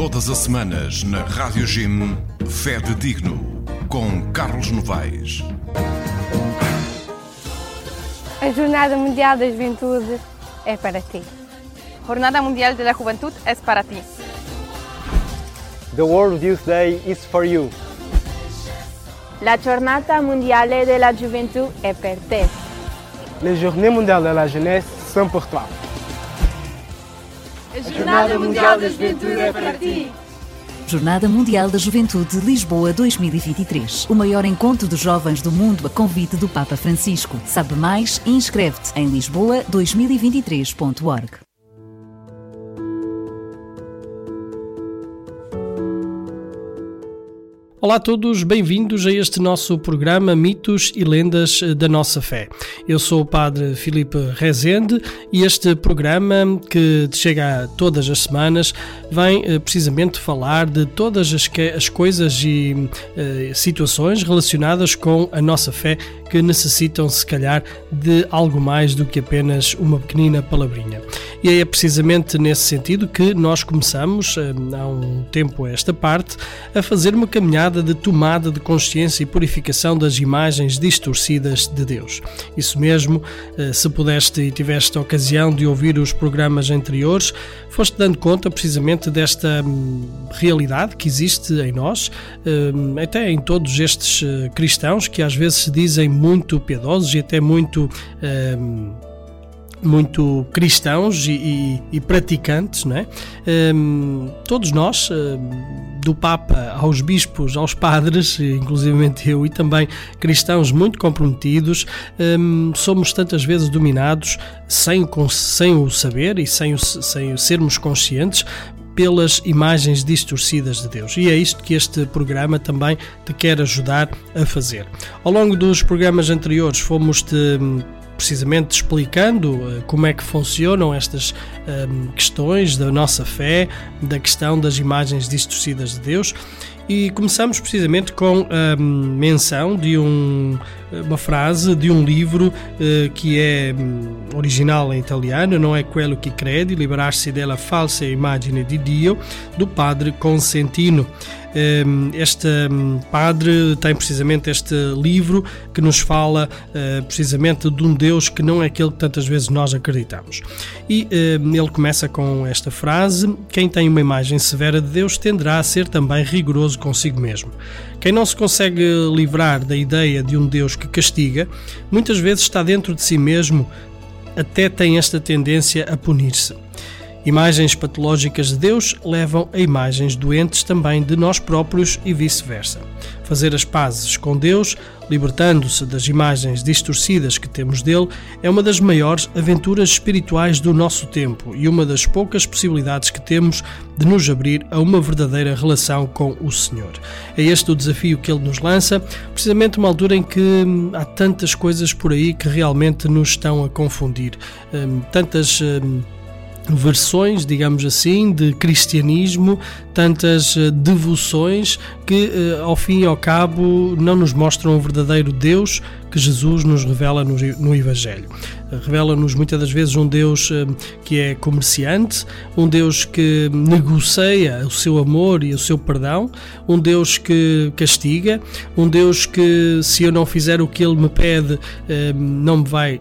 Todas as semanas na Rádio Jim, Fé de Digno, com Carlos Novaes. A Jornada Mundial da Juventude é para ti. Jornada Mundial de la Juventud es para ti. The World Youth Day is for you. La Giornata Mondiale della Gioventù è per te. Les Journées Mondiales de la Jeunesse sont pour toi. A Jornada Mundial da Juventude é para ti. Jornada Mundial da Juventude Lisboa 2023. O maior encontro de jovens do mundo a convite do Papa Francisco. Sabe mais e inscreve-te em lisboa2023.org. Olá a todos, bem-vindos a este nosso programa Mitos e Lendas da Nossa Fé. Eu sou o Padre Filipe Rezende e este programa, que chega todas as semanas, vem eh, precisamente falar de todas as, as coisas e eh, situações relacionadas com a nossa fé que necessitam, se calhar, de algo mais do que apenas uma pequenina palavrinha. E é precisamente nesse sentido que nós começamos, eh, há um tempo a esta parte, a fazer uma caminhada de tomada de consciência e purificação das imagens distorcidas de Deus. Isso mesmo, eh, se pudeste e tiveste a ocasião de ouvir os programas anteriores, foste dando conta precisamente desta hum, realidade que existe em nós, hum, até em todos estes eh, cristãos que às vezes se dizem muito piedosos e até muito. Um, muito cristãos e, e, e praticantes, não é? Um, todos nós, um, do Papa aos bispos, aos padres, inclusive eu, e também cristãos muito comprometidos, um, somos tantas vezes dominados sem, sem o saber e sem, sem sermos conscientes pelas imagens distorcidas de Deus. E é isto que este programa também te quer ajudar a fazer. Ao longo dos programas anteriores fomos-te hum, precisamente explicando uh, como é que funcionam estas um, questões da nossa fé, da questão das imagens distorcidas de Deus e começamos precisamente com a menção de um, uma frase de um livro uh, que é um, original em italiano, não é Quello che credi, liberar-se della falsa immagine di Dio, do padre Consentino. Ehm, este hum, padre tem precisamente este livro que nos fala eh, precisamente de um Deus que não é aquele que tantas vezes nós acreditamos. E hum, ele começa com esta frase: Quem tem uma imagem severa de Deus tenderá a ser também rigoroso consigo mesmo. Quem não se consegue livrar da ideia de um Deus que castiga, muitas vezes está dentro de si mesmo, até tem esta tendência a punir-se. Imagens patológicas de Deus levam a imagens doentes também de nós próprios e vice-versa. Fazer as pazes com Deus, libertando-se das imagens distorcidas que temos dele, é uma das maiores aventuras espirituais do nosso tempo e uma das poucas possibilidades que temos de nos abrir a uma verdadeira relação com o Senhor. É este o desafio que ele nos lança, precisamente numa altura em que hum, há tantas coisas por aí que realmente nos estão a confundir. Hum, tantas hum, versões, digamos assim, de cristianismo, tantas eh, devoções que, eh, ao fim e ao cabo, não nos mostram o verdadeiro Deus que Jesus nos revela no, Evangelho. Revela-nos muitas das vezes um Deus eh, que é comerciante, um Deus que negocia o seu amor e o seu perdão, um Deus que castiga, um Deus que, se eu não fizer o que Ele me pede, não me vai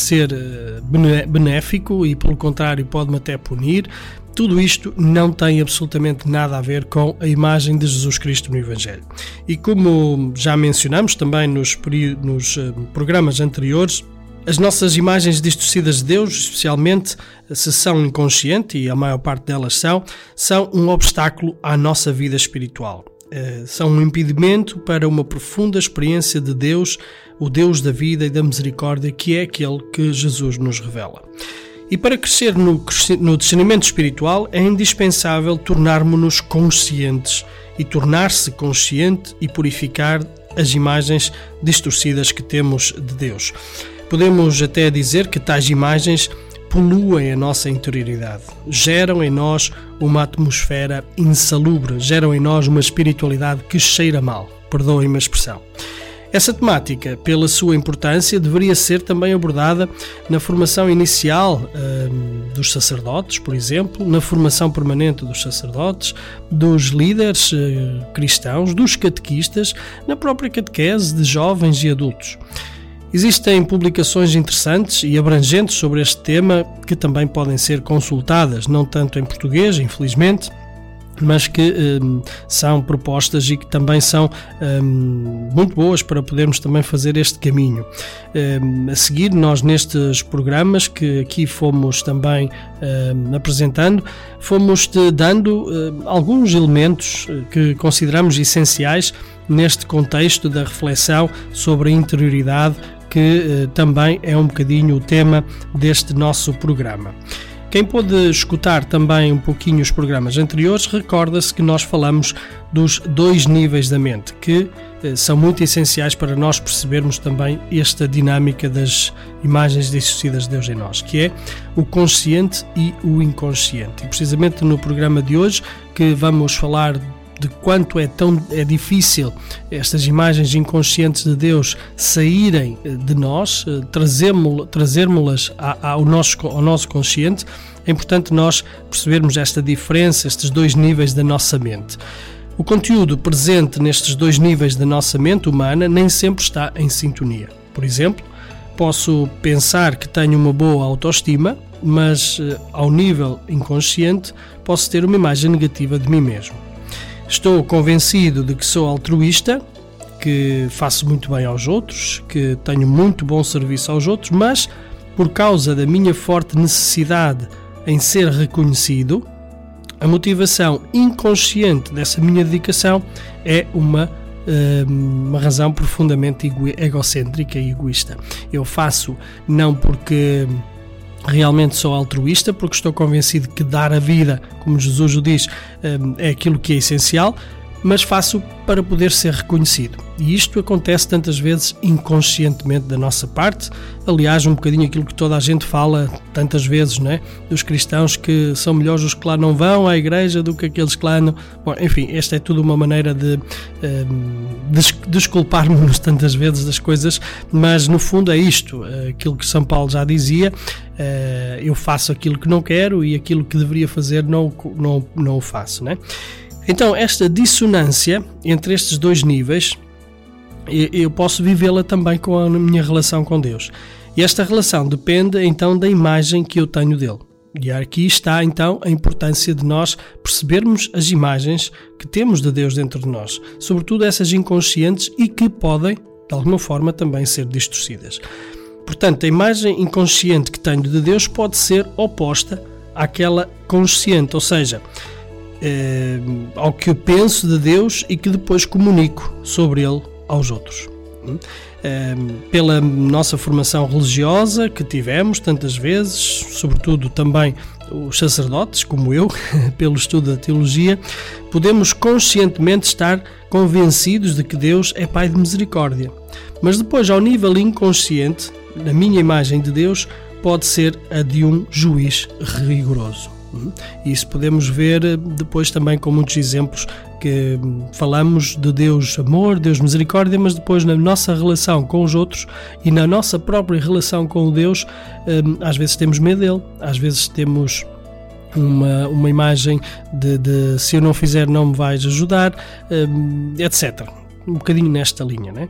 ser eh, benéfico e, pelo contrário, pode-me até punir. Tudo isto não tem absolutamente nada a ver com a imagem de Jesus Cristo no Evangelho. E como já mencionamos também nos, nos eh, programas anteriores, as nossas imagens distorcidas de Deus, especialmente se são inconsciente, e a maior parte delas são, são um obstáculo à nossa vida espiritual. Eh, são um impedimento para uma profunda experiência de Deus, o Deus da vida e da misericórdia, que é aquele que Jesus nos revela. E para crescer no, no discernimento espiritual é indispensável tornarmos-nos conscientes e tornar-se consciente e purificar as imagens distorcidas que temos de Deus. Podemos até dizer que tais imagens poluem a nossa interioridade, geram em nós uma atmosfera insalubre, geram em nós uma espiritualidade que cheira mal. Perdoem-me a expressão. Essa temática, pela sua importância, deveria ser também abordada na formação inicial um, dos sacerdotes, por exemplo, na formação permanente dos sacerdotes, dos líderes uh, cristãos, dos catequistas, na própria catequese de jovens e adultos. Existem publicações interessantes e abrangentes sobre este tema que também podem ser consultadas, não tanto em português, infelizmente, mas que um, são propostas e que também são um, muito boas para podermos também fazer este caminho. Um, a seguir, nós nestes programas que aqui fomos também hum, apresentando, fomos te dando hum, alguns elementos eh, que consideramos essenciais neste contexto da reflexão sobre a interioridade, que uh, também é um bocadinho o tema deste nosso programa. Quem pôde escutar também um pouquinho os programas anteriores, recorda-se que nós falamos dos dois níveis da mente, que eh, são muito essenciais para nós percebermos também esta dinâmica das imagens dissocidas de Deus em nós, que é o consciente e o inconsciente. E precisamente no programa de hoje que vamos falar de quanto é tão é difícil estas imagens inconscientes de Deus saírem eh, de nós, eh, trazermos-las ao nosso, ao nosso consciente, é importante nós percebermos esta diferença, estes dois níveis da nossa mente. O conteúdo presente nestes dois níveis da nossa mente humana nem sempre está em sintonia. Por exemplo, posso pensar que tenho uma boa autoestima, mas eh, ao nível inconsciente posso ter uma imagem negativa de mim mesmo. Estou convencido de que sou altruísta, que faço muito bem aos outros, que tenho muito bom serviço aos outros, mas por causa da minha forte necessidade em ser reconhecido, a motivação inconsciente dessa minha dedicação é uma, eh, uma razão profundamente egocêntrica e egoísta. Eu faço não porque realmente sou altruísta porque estou convencido que dar a vida, como Jesus o diz, hum, é aquilo que é essencial, mas faço para poder ser reconhecido. E isto acontece tantas vezes inconscientemente da nossa parte. Aliás, um bocadinho aquilo que toda a gente fala tantas vezes, não é? Dos cristãos que são melhores os que lá não vão à igreja do que aqueles que lá não. Bom, enfim, esta é tudo uma maneira de um, desculparmos-nos tantas vezes das coisas, mas no fundo é isto, aquilo que São Paulo já dizia. Uh, eu faço aquilo que não quero e aquilo que deveria fazer não, não, não o faço, não é? Então, esta dissonância entre estes dois níveis, eu posso vivê-la também com a minha relação com Deus. E esta relação depende então da imagem que eu tenho dele. E aqui está então a importância de nós percebermos as imagens que temos de Deus dentro de nós, sobretudo essas inconscientes e que podem, de alguma forma, também ser distorcidas. Portanto, a imagem inconsciente que tenho de Deus pode ser oposta àquela consciente, ou seja, ao que eu penso de Deus e que depois comunico sobre ele aos outros. Hum? Eh, pela nossa formação religiosa que tivemos tantas vezes, sobretudo também os sacerdotes, como eu, pelo estudo da teologia, podemos conscientemente estar convencidos de que Deus é Pai de misericórdia. Mas depois, ao nível inconsciente, na minha imagem de Deus, pode ser a de um juiz rigoroso. Uhum. Isso podemos ver eh, depois também com muitos exemplos que hum, falamos de Deus amor, Deus misericórdia, mas depois na nossa relação com os outros e na nossa própria relação com o Deus, hum, às vezes temos medo dele, às vezes temos uma, uma imagem de, de se eu não fizer não me vais ajudar, hum, etc. Um bocadinho nesta linha, né?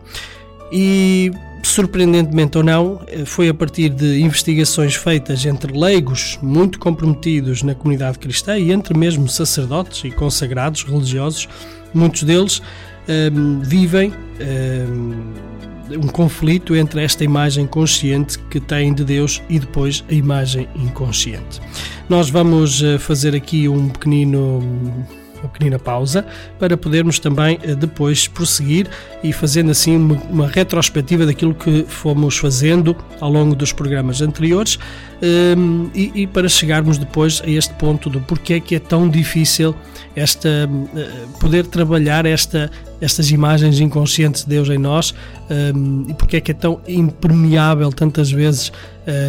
E surpreendentemente ou não, eh, foi a partir de investigações feitas entre leigos muito comprometidos na comunidade cristã e entre mesmo sacerdotes e consagrados religiosos, muitos deles ehm, vivem um, ehm, um conflito entre esta imagem consciente que têm de Deus e depois a imagem inconsciente. Nós vamos eh, fazer aqui um pequenino uma pequena pausa para podermos também eh, depois prosseguir e fazendo assim uma, retrospectiva daquilo que fomos fazendo ao longo dos programas anteriores ehm, e, para chegarmos depois a este ponto do porquê que é tão difícil esta uh, poder trabalhar esta estas imagens inconscientes de Deus em nós um, e porque é que é tão impermeável tantas vezes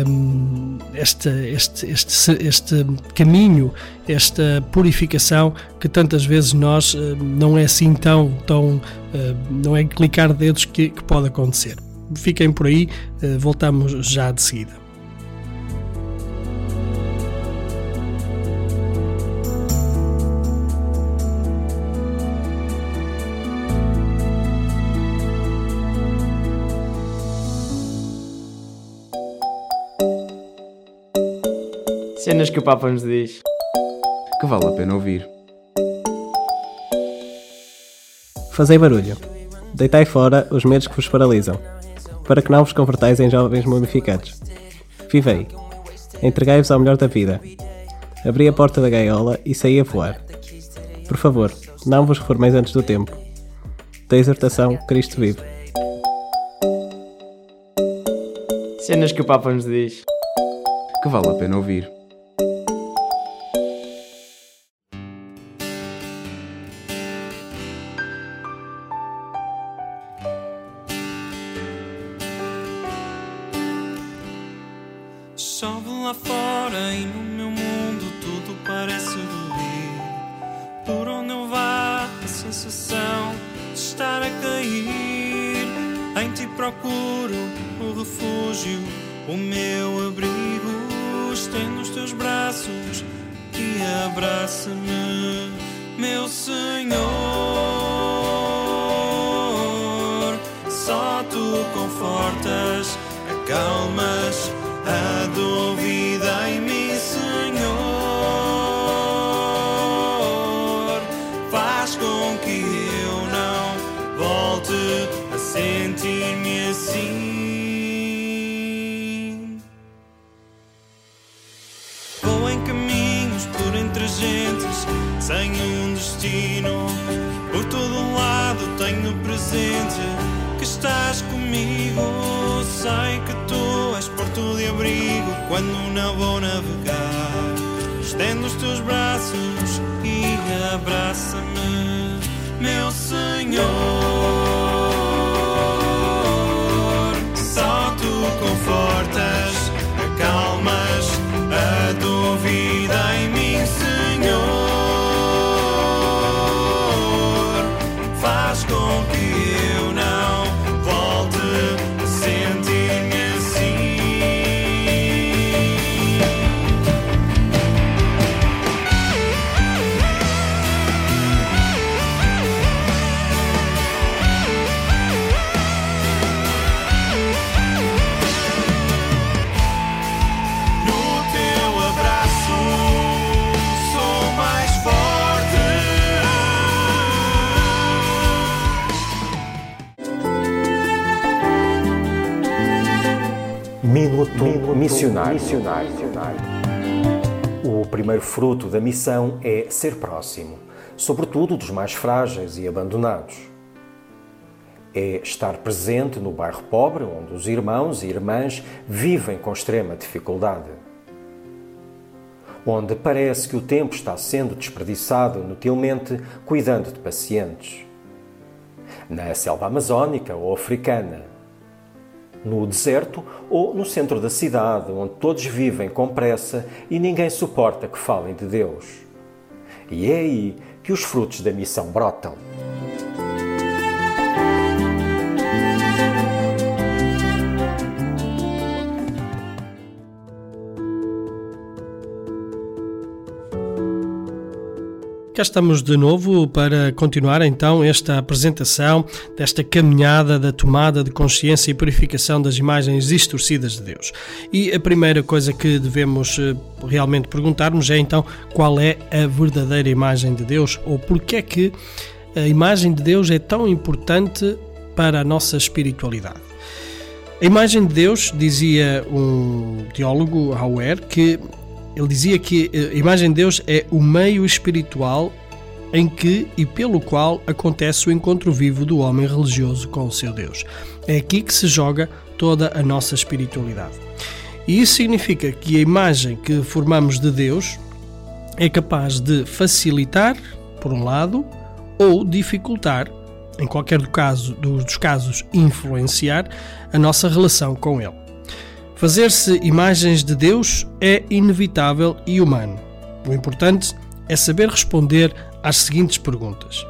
um, este, este, este, este caminho, esta purificação que tantas vezes nós uh, não é assim tão, tão não é clicar dedos que, que pode acontecer. Fiquem por aí, uh, voltamos já de seguida. Cenas que o Papa nos diz. Que vale a pena ouvir. Fazei barulho. Deitai fora os medos que vos paralisam, para que não vos convertais em jovens mumificados. Vivei. Entregai-vos ao melhor da vida. Abri a porta da gaiola e saí a voar. Por favor, não vos reformeis antes do tempo. Da exortação, Cristo vive. Cenas que o Papa nos diz. Que vale a pena ouvir. abraça-me, meu Senhor. Missionário. missionário. O primeiro fruto da missão é ser próximo, sobretudo dos mais frágeis e abandonados. É estar presente no bairro pobre onde os irmãos e irmãs vivem com extrema dificuldade. Onde parece que o tempo está sendo desperdiçado inutilmente cuidando de pacientes. Na selva amazónica ou africana, no deserto ou no centro da cidade, onde todos vivem com pressa e ninguém suporta que falem de Deus. E é aí que os frutos da missão brotam. Cá estamos de novo para continuar então esta apresentação desta caminhada da tomada de consciência e purificação das imagens distorcidas de Deus. E a primeira coisa que devemos eh, realmente perguntarmos é então qual é a verdadeira imagem de Deus ou porque é que a imagem de Deus é tão importante para a nossa espiritualidade. A imagem de Deus, dizia um teólogo, Hauer, que ele dizia que a imagem de Deus é o meio espiritual em que e pelo qual acontece o encontro vivo do homem religioso com o seu Deus. É aqui que se joga toda a nossa espiritualidade. E isso significa que a imagem que formamos de Deus é capaz de facilitar, por um lado, ou dificultar em qualquer do caso, dos casos, influenciar a nossa relação com Ele. Fazer-se imagens de Deus é inevitável e humano. O importante é saber responder às seguintes perguntas: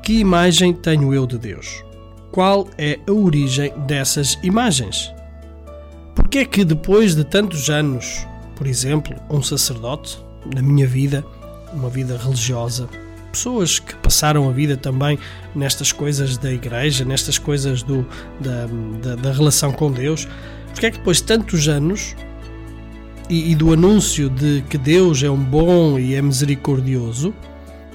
Que imagem tenho eu de Deus? Qual é a origem dessas imagens? Por que é que depois de tantos anos, por exemplo, um sacerdote, na minha vida, uma vida religiosa, pessoas que passaram a vida também nestas coisas da igreja, nestas coisas do, da, da, da relação com Deus, porque é que depois de tantos anos e, e do anúncio de que Deus é um bom e é misericordioso,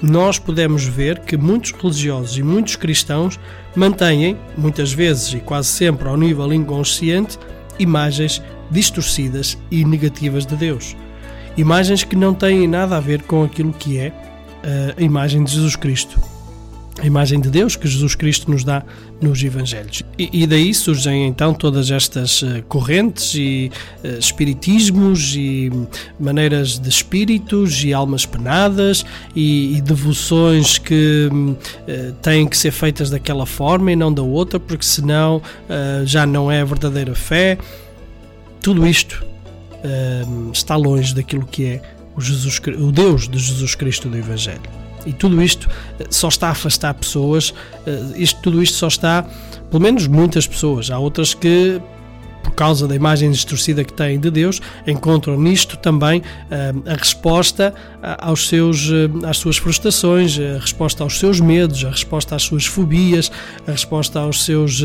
nós podemos ver que muitos religiosos e muitos cristãos mantêm, muitas vezes e quase sempre ao nível inconsciente, imagens distorcidas e negativas de Deus. Imagens que não têm nada a ver com aquilo que é a imagem de Jesus Cristo. A imagem de Deus que Jesus Cristo nos dá nos Evangelhos. E, e daí surgem então todas estas uh, correntes e uh, espiritismos e maneiras de espíritos e almas penadas e, e devoções que uh, têm que ser feitas daquela forma e não da outra, porque senão já não é a verdadeira fé. Tudo isto está longe daquilo que é o, Jesus, o Deus de Jesus Cristo do Evangelho. E tudo isto eh, só está a afastar pessoas, eh, isto, tudo isto só está, pelo menos muitas pessoas. Há outras que por causa da imagem distorcida que têm de Deus, encontram nisto também uh, a resposta aos seus, uh, às suas frustrações, a resposta aos seus medos, a resposta às suas fobias, a resposta aos seus,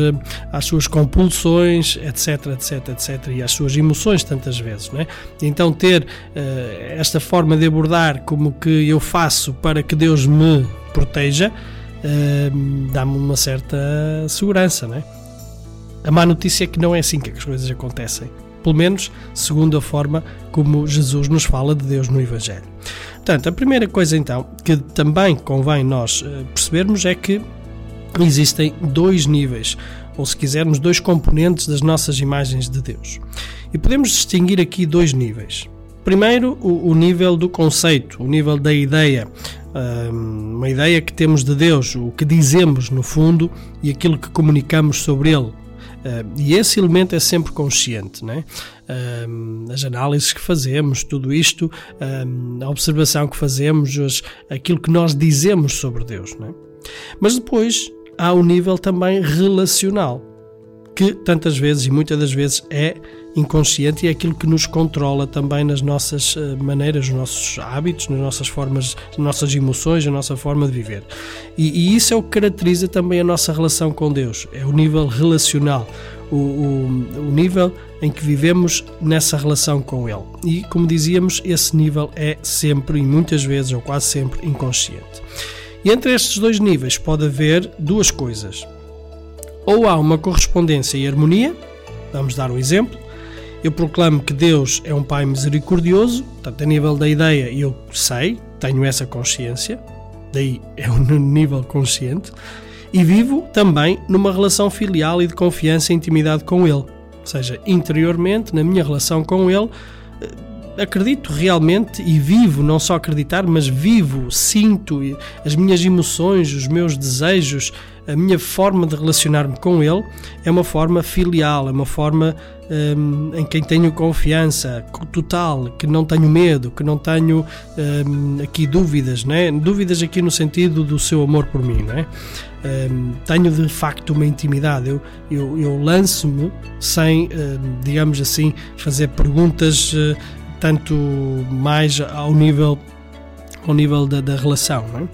às suas compulsões, etc, etc, etc, e às suas emoções tantas vezes. Não é? Então ter esta forma de abordar como que eu faço para que Deus me proteja, dá-me uma certa segurança, não é? A má notícia é que não é assim que as coisas acontecem. Pelo menos segundo a forma como Jesus nos fala de Deus no Evangelho. Portanto, a primeira coisa então que também convém nós eh, percebermos é que existem dois níveis, ou se quisermos, dois componentes das nossas imagens de Deus. E podemos distinguir aqui dois níveis. Primeiro, o, o nível do conceito, o nível da ideia, uma ideia que temos de Deus, o que dizemos no fundo e aquilo que comunicamos sobre Ele, e esse elemento é sempre consciente, né? As análises que fazemos, tudo isto, uh, a observação que fazemos, aquilo que nós dizemos sobre Deus, né? Mas depois há o nível também relacional, que tantas vezes e muitas das vezes é inconsciente e é aquilo que nos controla também nas nossas eh, maneiras, nos nossos hábitos, nas nossas formas, nas nossas emoções, a nossa forma de viver. E, e isso é o que caracteriza também a nossa relação com Deus, é o nível relacional. O, o, o, nível em que vivemos nessa relação com Ele. E, como dizíamos, esse nível é sempre e muitas vezes, ou quase sempre, inconsciente. E entre estes dois níveis pode haver duas coisas. Ou há uma correspondência e harmonia, vamos dar um exemplo, eu proclamo que Deus é um Pai misericordioso, portanto, a nível da ideia eu sei, tenho essa consciência, daí é o nível consciente, e vivo também numa relação filial e de confiança e intimidade com Ele. Ou seja, interiormente, na minha relação com Ele, eh, acredito realmente e vivo, não só acreditar, mas vivo, sinto as minhas emoções, os meus desejos, a minha forma de relacionar-me com Ele é uma forma filial, é uma forma um, em quem tenho confiança total, que não tenho medo, que não tenho um, aqui dúvidas, né? dúvidas aqui no sentido do seu amor por mim. Né? Um, tenho de facto uma intimidade, eu, eu, eu lanço-me sem, digamos assim, fazer perguntas uh, tanto mais ao nível, ao nível da, da relação. Né?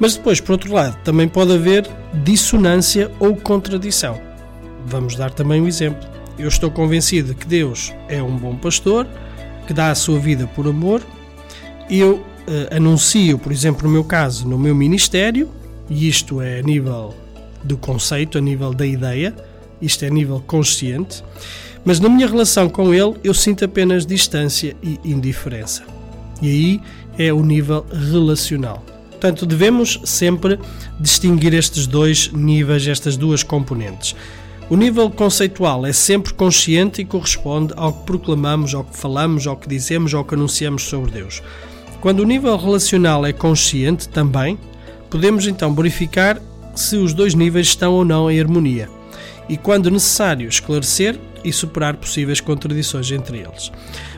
Mas depois, por outro lado, também pode haver dissonância ou contradição. Vamos dar também um exemplo. Eu estou convencido que Deus é um bom pastor, que dá a sua vida por amor. Eu uh, anuncio, por exemplo, no meu caso, no meu ministério, e isto é a nível do conceito, a nível da ideia, isto é a nível consciente, mas na minha relação com Ele eu sinto apenas distância e indiferença. E aí é o nível relacional. Portanto, devemos sempre distinguir estes dois níveis, estas duas componentes. O nível conceitual é sempre consciente e corresponde ao que proclamamos, ao que falamos, ao que dizemos, ao que anunciamos sobre Deus. Quando o nível relacional é consciente também, podemos então verificar se os dois níveis estão ou não em harmonia e, quando necessário, esclarecer e superar possíveis contradições entre eles.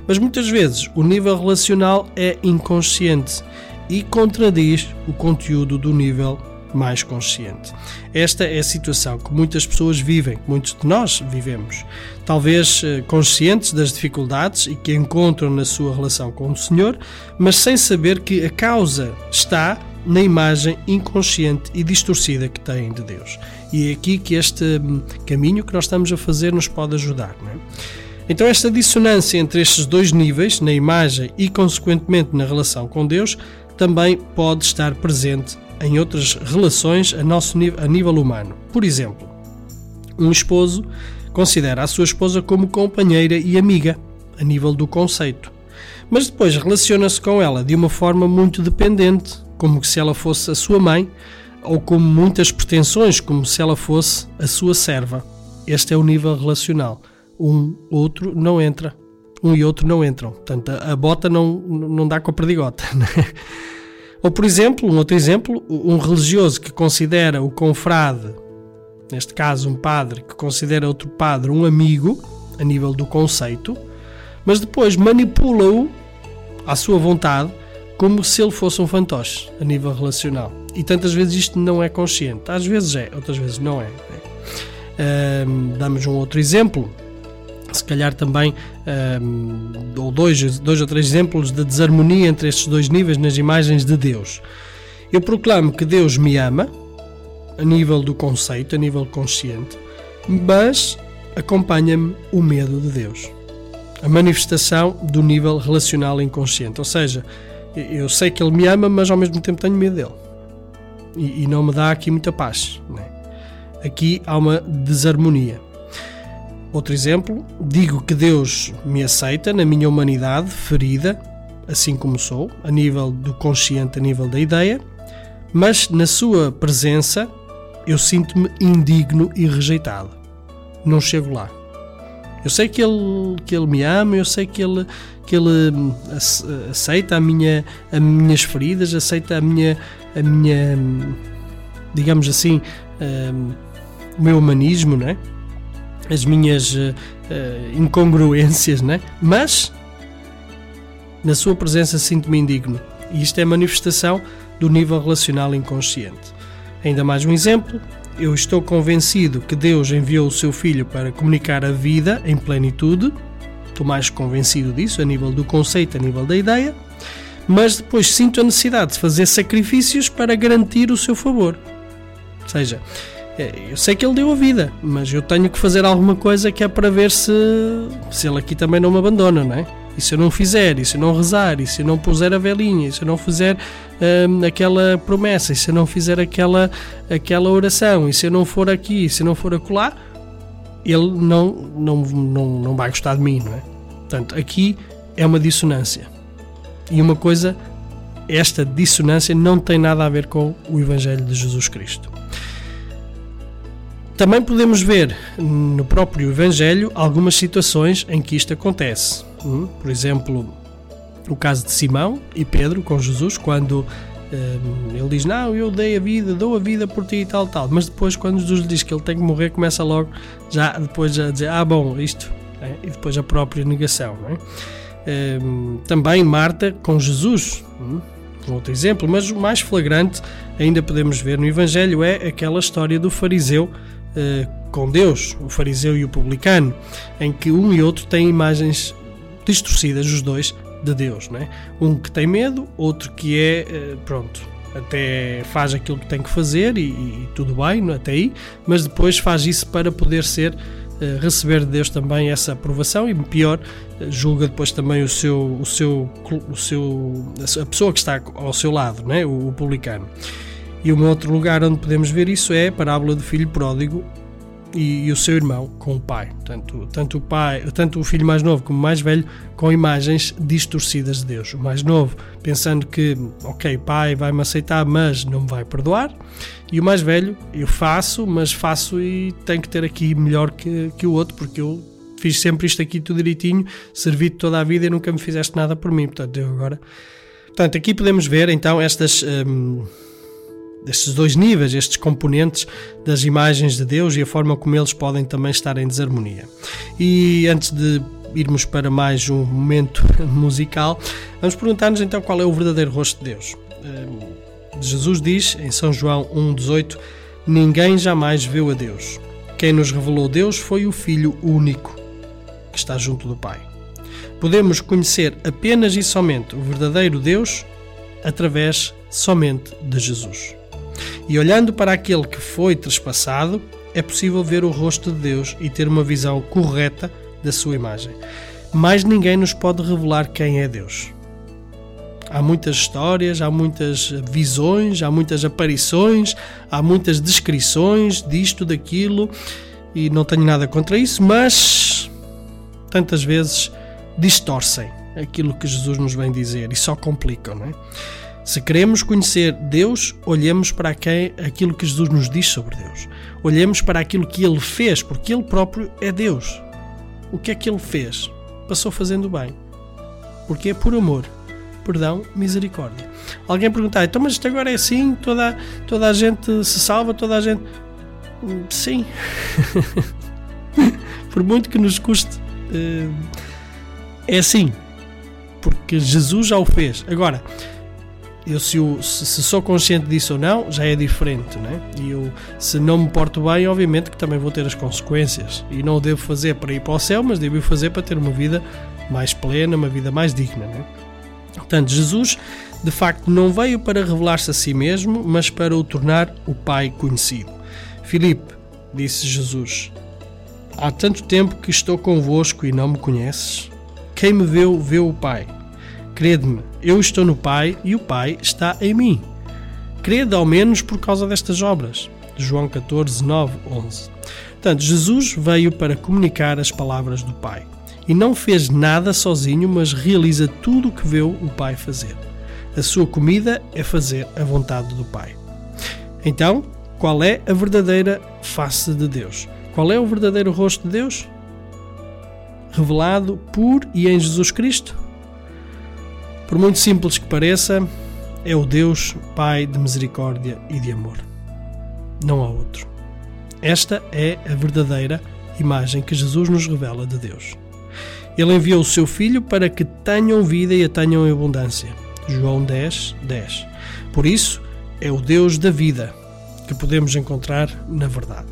Mas muitas vezes o nível relacional é inconsciente e contradiz o conteúdo do nível mais consciente. Esta é a situação que muitas pessoas vivem, muitos de nós vivemos. Talvez eh, conscientes das dificuldades e que encontram na sua relação com o Senhor, mas sem saber que a causa está na imagem inconsciente e distorcida que têm de Deus. E é aqui que este hum, caminho que nós estamos a fazer nos pode ajudar. É? Então, esta dissonância entre estes dois níveis, na imagem e, consequentemente, na relação com Deus, também pode estar presente em outras relações a, nosso, a nível humano. Por exemplo, um esposo considera a sua esposa como companheira e amiga, a nível do conceito, mas depois relaciona-se com ela de uma forma muito dependente, como se ela fosse a sua mãe, ou com muitas pretensões, como se ela fosse a sua serva. Este é o nível relacional. Um outro não entra. Um e outro não entram. Portanto, a, bota não, não dá com a perdigota. Né? Ou, por exemplo, um outro exemplo, um religioso que considera o confrade, neste caso um padre, que considera outro padre um amigo, a nível do conceito, mas depois manipula-o à sua vontade como se ele fosse um fantoche, a nível relacional. E tantas vezes isto não é consciente. Às vezes é, outras vezes não é. é. damos um outro exemplo se calhar também um, ou dois, dois ou três exemplos de desarmonia entre estes dois níveis nas imagens de Deus. Eu proclamo que Deus me ama, a nível do conceito, a nível consciente, mas acompanha-me o medo de Deus. A manifestação do nível relacional inconsciente. Ou seja, eu sei que Ele me ama, mas ao mesmo tempo tenho medo dele. E, e não me dá aqui muita paz. Né? Aqui há uma desarmonia. Outro exemplo, digo que Deus me aceita na minha humanidade ferida, assim como sou, a nível do consciente, a nível da ideia, mas na sua presença eu sinto-me indigno e rejeitado. Não chego lá. Eu sei que ele, que ele me ama, eu sei que ele, que ele hum, aceita a minha, as minhas feridas, aceita a minha, a minha hum, digamos assim, um, o meu humanismo, não é? As minhas uh, incongruências, né? mas na sua presença sinto-me indigno. E isto é manifestação do nível relacional inconsciente. Ainda mais um exemplo. Eu estou convencido que Deus enviou o seu Filho para comunicar a vida em plenitude. Estou mais convencido disso, a nível do conceito, a nível da ideia. Mas depois sinto a necessidade de fazer sacrifícios para garantir o seu favor. Ou seja, eu sei que ele deu a vida, mas eu tenho que fazer alguma coisa que é para ver se, se ele aqui também não me abandona, não é? E se eu não fizer, e se eu não rezar, e se eu não puser a velinha, e se eu não fizer hum, aquela promessa, e se eu não fizer aquela, aquela oração, e se eu não for aqui, e se eu não for acolá, ele não, não, não, não vai gostar de mim, não é? Portanto, aqui é uma dissonância. E uma coisa, esta dissonância não tem nada a ver com o Evangelho de Jesus Cristo. Também podemos ver no próprio Evangelho algumas situações em que isto acontece. Hum? Por exemplo, o caso de Simão e Pedro com Jesus, quando hum, ele diz: Não, eu dei a vida, dou a vida por ti e tal, tal. Mas depois, quando Jesus lhe diz que ele tem que morrer, começa logo já depois a dizer: Ah, bom, isto. É? E depois a própria negação. É? Também Marta com Jesus. Um outro exemplo, mas o mais flagrante ainda podemos ver no Evangelho é aquela história do fariseu com Deus, o fariseu e o publicano, em que um e outro têm imagens distorcidas, os dois, de Deus. Não é? Um que tem medo, outro que é, uh, pronto, até faz aquilo que tem que fazer e, e tudo bem, até aí, mas depois faz isso para poder ser Uh, receber de Deus também essa aprovação e pior julga depois também o seu o seu o seu a pessoa que está ao seu lado, né, o, o publicano. E um outro lugar onde podemos ver isso é a parábola do filho pródigo e, e, o seu irmão com o pai. Tanto, tanto, o pai, tanto o filho mais novo como o mais velho com imagens distorcidas de Deus. O mais novo pensando que, ok, pai vai-me aceitar, mas não me vai perdoar. E o mais velho, eu faço, mas faço e tenho que ter aqui melhor que, que o outro, porque eu fiz sempre isto aqui tudo direitinho, servi toda a vida e nunca me fizeste nada por mim. Portanto, eu agora. Portanto, aqui podemos ver então estas. Hum, destes dois níveis, estes componentes das imagens de Deus e a forma como eles podem também estar em desarmonia. E antes de irmos para mais um momento musical, vamos perguntar-nos então qual é o verdadeiro rosto de Deus. Jesus diz em São João 1,18: Ninguém jamais viu a Deus. Quem nos revelou Deus foi o Filho único que está junto do Pai. Podemos conhecer apenas e somente o verdadeiro Deus através somente de Jesus. E olhando para aquele que foi trespassado, é possível ver o rosto de Deus e ter uma visão correta da sua imagem. Mas ninguém nos pode revelar quem é Deus. Há muitas histórias, há muitas visões, há muitas aparições, há muitas descrições disto, daquilo, e não tenho nada contra isso, mas tantas vezes distorcem aquilo que Jesus nos vem dizer e só complicam, não é? Se queremos conhecer Deus, olhemos para quem, aquilo que Jesus nos diz sobre Deus. Olhemos para aquilo que Ele fez, porque Ele próprio é Deus. O que é que Ele fez? Passou fazendo bem. Porque é por amor, perdão, misericórdia. Alguém perguntar, então, mas isto agora é assim? Toda, toda a gente se salva? Toda a gente. Sim. por muito que nos custe, eh, é assim. Porque Jesus já o fez. Agora eu se, eu, se, sou consciente disso ou não, já é diferente, né? E eu, se não me porto bem, obviamente que também vou ter as consequências. E não o devo fazer para ir para o céu, mas devo fazer para ter uma vida mais plena, uma vida mais digna, né? Portanto, Jesus, de facto, não veio para revelar-se a si mesmo, mas para o tornar o Pai conhecido. Filipe, disse Jesus, há tanto tempo que estou convosco e não me conheces. Quem me viu, vê o Pai. Crede-me, eu estou no Pai e o Pai está em mim. Crede ao menos por causa destas obras. João 14, 9, 11. Portanto, Jesus veio para comunicar as palavras do Pai. E não fez nada sozinho, mas realiza tudo o que vê o Pai fazer. A sua comida é fazer a vontade do Pai. Então, qual é a verdadeira face de Deus? Qual é o verdadeiro rosto de Deus? Revelado por e em Jesus Cristo? Por muito simples que pareça, é o Deus Pai de misericórdia e de amor. Não há outro. Esta é a verdadeira imagem que Jesus nos revela de Deus. Ele enviou o seu Filho para que tenham vida e a tenham em abundância. João 10, 10. Por isso, é o Deus da vida que podemos encontrar na verdade.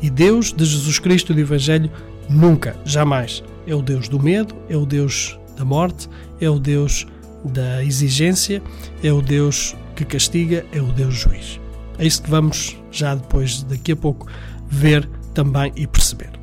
E Deus de Jesus Cristo do Evangelho nunca, jamais. É o Deus do medo, é o Deus da morte, é o Deus da exigência, é o Deus que castiga, é o Deus juiz. É isso que vamos já depois, daqui a pouco, ver também e perceber.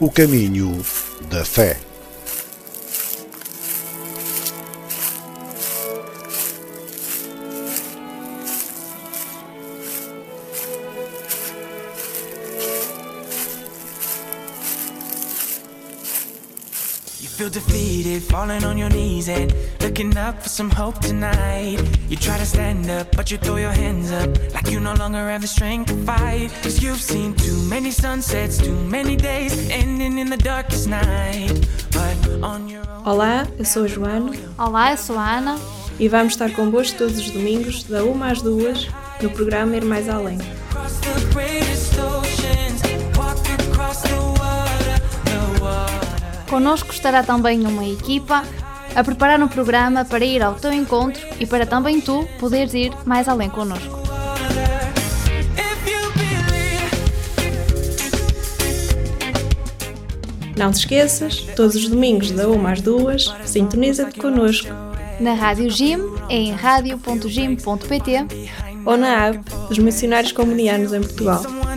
O caminho da fé. Feel defeated, falling on your knees and looking up for some hope tonight. You try to stand up, but you throw your hands up like you no longer have the strength to fight. Cause you've seen too many sunsets, too many days ending in the darkest night. But on your own. Olá, eu sou a Joana. Olá, eu sou a Ana. E vamos estar convosco todos os domingos, da 1 às 2, no programa Ir Mais Além. Connosco estará também uma equipa a preparar um programa para ir ao teu encontro e para também tu poderes ir mais além connosco. Não te esqueças, todos os domingos da 1 às 2, sintoniza-te connosco. Na Rádio Gym, em radio.gym.pt ou na app dos missionários comunianos em Portugal.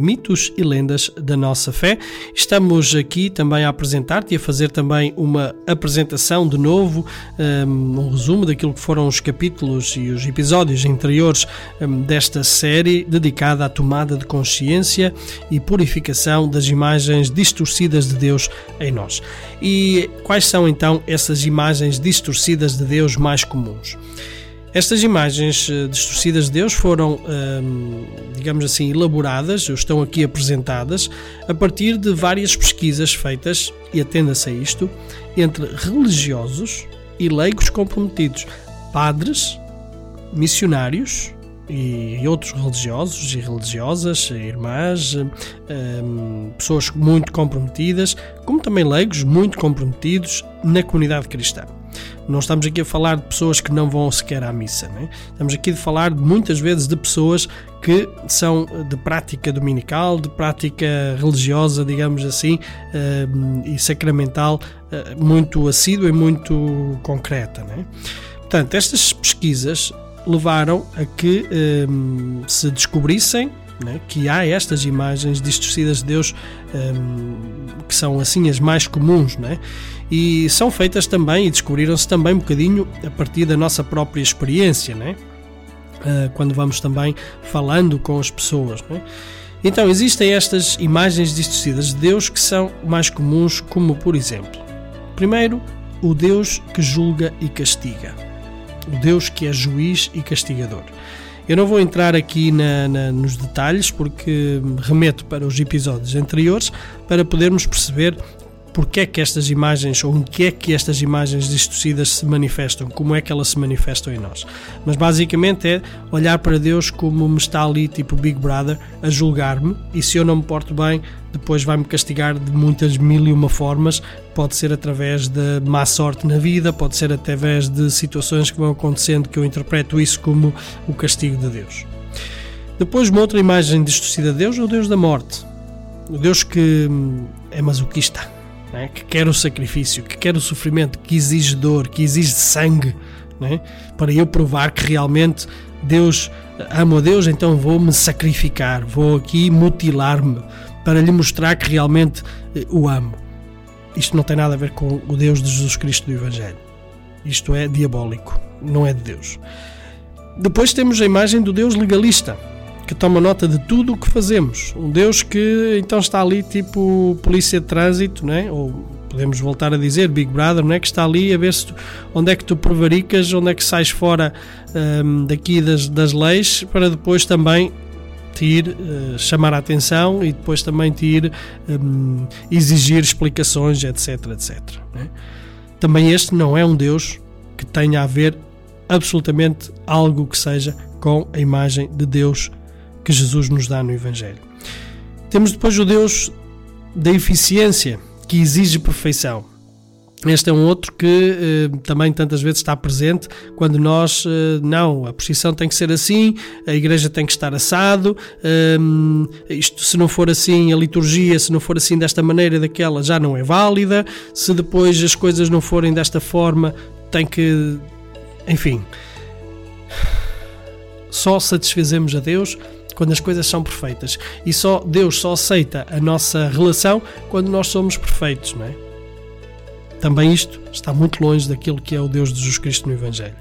Mitos e Lendas da Nossa Fé. Estamos aqui também a apresentar-te e a fazer também uma apresentação de novo, um, um, resumo daquilo que foram os capítulos e os episódios anteriores um, desta série dedicada à tomada de consciência e purificação das imagens distorcidas de Deus em nós. E quais são então essas imagens distorcidas de Deus mais comuns? Estas imagens eh, distorcidas de Deus foram, ehm, digamos assim, elaboradas, estão aqui apresentadas, a partir de várias pesquisas feitas, e atenda-se a isto, entre religiosos e leigos comprometidos, padres, missionários e outros religiosos e religiosas, irmãs, ehm, pessoas muito comprometidas, como também leigos muito comprometidos na comunidade cristã. Não estamos aqui a falar de pessoas que não vão sequer à missa. É? Estamos aqui a falar muitas vezes de pessoas que são de prática dominical, de prática religiosa, digamos assim, eh, e sacramental eh, muito assídua e muito concreta. É? Portanto, estas pesquisas levaram a que eh, se descobrissem né, que há estas imagens distorcidas de Deus que são assim as mais comuns, né? e são feitas também e descobriram-se também um bocadinho a partir da nossa própria experiência, né? Uh, quando vamos também falando com as pessoas. Né? Então, existem estas imagens distorcidas de Deus que são mais comuns, como por exemplo, primeiro, o Deus que julga e castiga, o Deus que é juiz e castigador. Eu não vou entrar aqui na, na, nos detalhes porque remeto para os episódios anteriores para podermos perceber porque é que estas imagens, ou em que é que estas imagens distorcidas se manifestam, como é que elas se manifestam em nós. Mas basicamente é olhar para Deus como me está ali, tipo Big Brother, a julgar-me, e se eu não me porto bem, depois vai-me castigar de muitas mil e uma formas. Pode ser através de má sorte na vida, pode ser através de situações que vão acontecendo que eu interpreto isso como o castigo de Deus. Depois, uma outra imagem distorcida de Deus é o Deus da morte. O Deus que é masoquista é? que quer o sacrifício, que quer o sofrimento, que exige dor, que exige sangue, é? para eu provar que realmente Deus amo a Deus, então vou me sacrificar, vou aqui mutilar-me para lhe mostrar que realmente eh, o amo. Isto não tem nada a ver com o Deus de Jesus Cristo do Evangelho. Isto é diabólico, não é de Deus. Depois temos a imagem do Deus legalista que toma nota de tudo o que fazemos. Um Deus que então está ali tipo polícia de trânsito, né? ou podemos voltar a dizer Big Brother, não é? que está ali a ver se tu, onde é que tu prevaricas, onde é que sais fora um, daqui das, das leis, para depois também te ir uh, chamar a atenção e depois também te ir um, exigir explicações, etc, etc. Né? Também este não é um Deus que tenha a ver absolutamente algo que seja com a imagem de Deus que Jesus nos dá no Evangelho. Temos depois o Deus da eficiência, que exige perfeição. Este é um outro que eh, também tantas vezes está presente quando nós, eh, não, a posição tem que ser assim, a igreja tem que estar assado, eh, isto se não for assim, a liturgia, se não for assim desta maneira, daquela, já não é válida, se depois as coisas não forem desta forma, tem que. Enfim. Só satisfazemos a Deus quando as coisas são perfeitas. E só Deus só aceita a nossa relação quando nós somos perfeitos, não é? Também isto está muito longe daquilo que é o Deus de Jesus Cristo no Evangelho.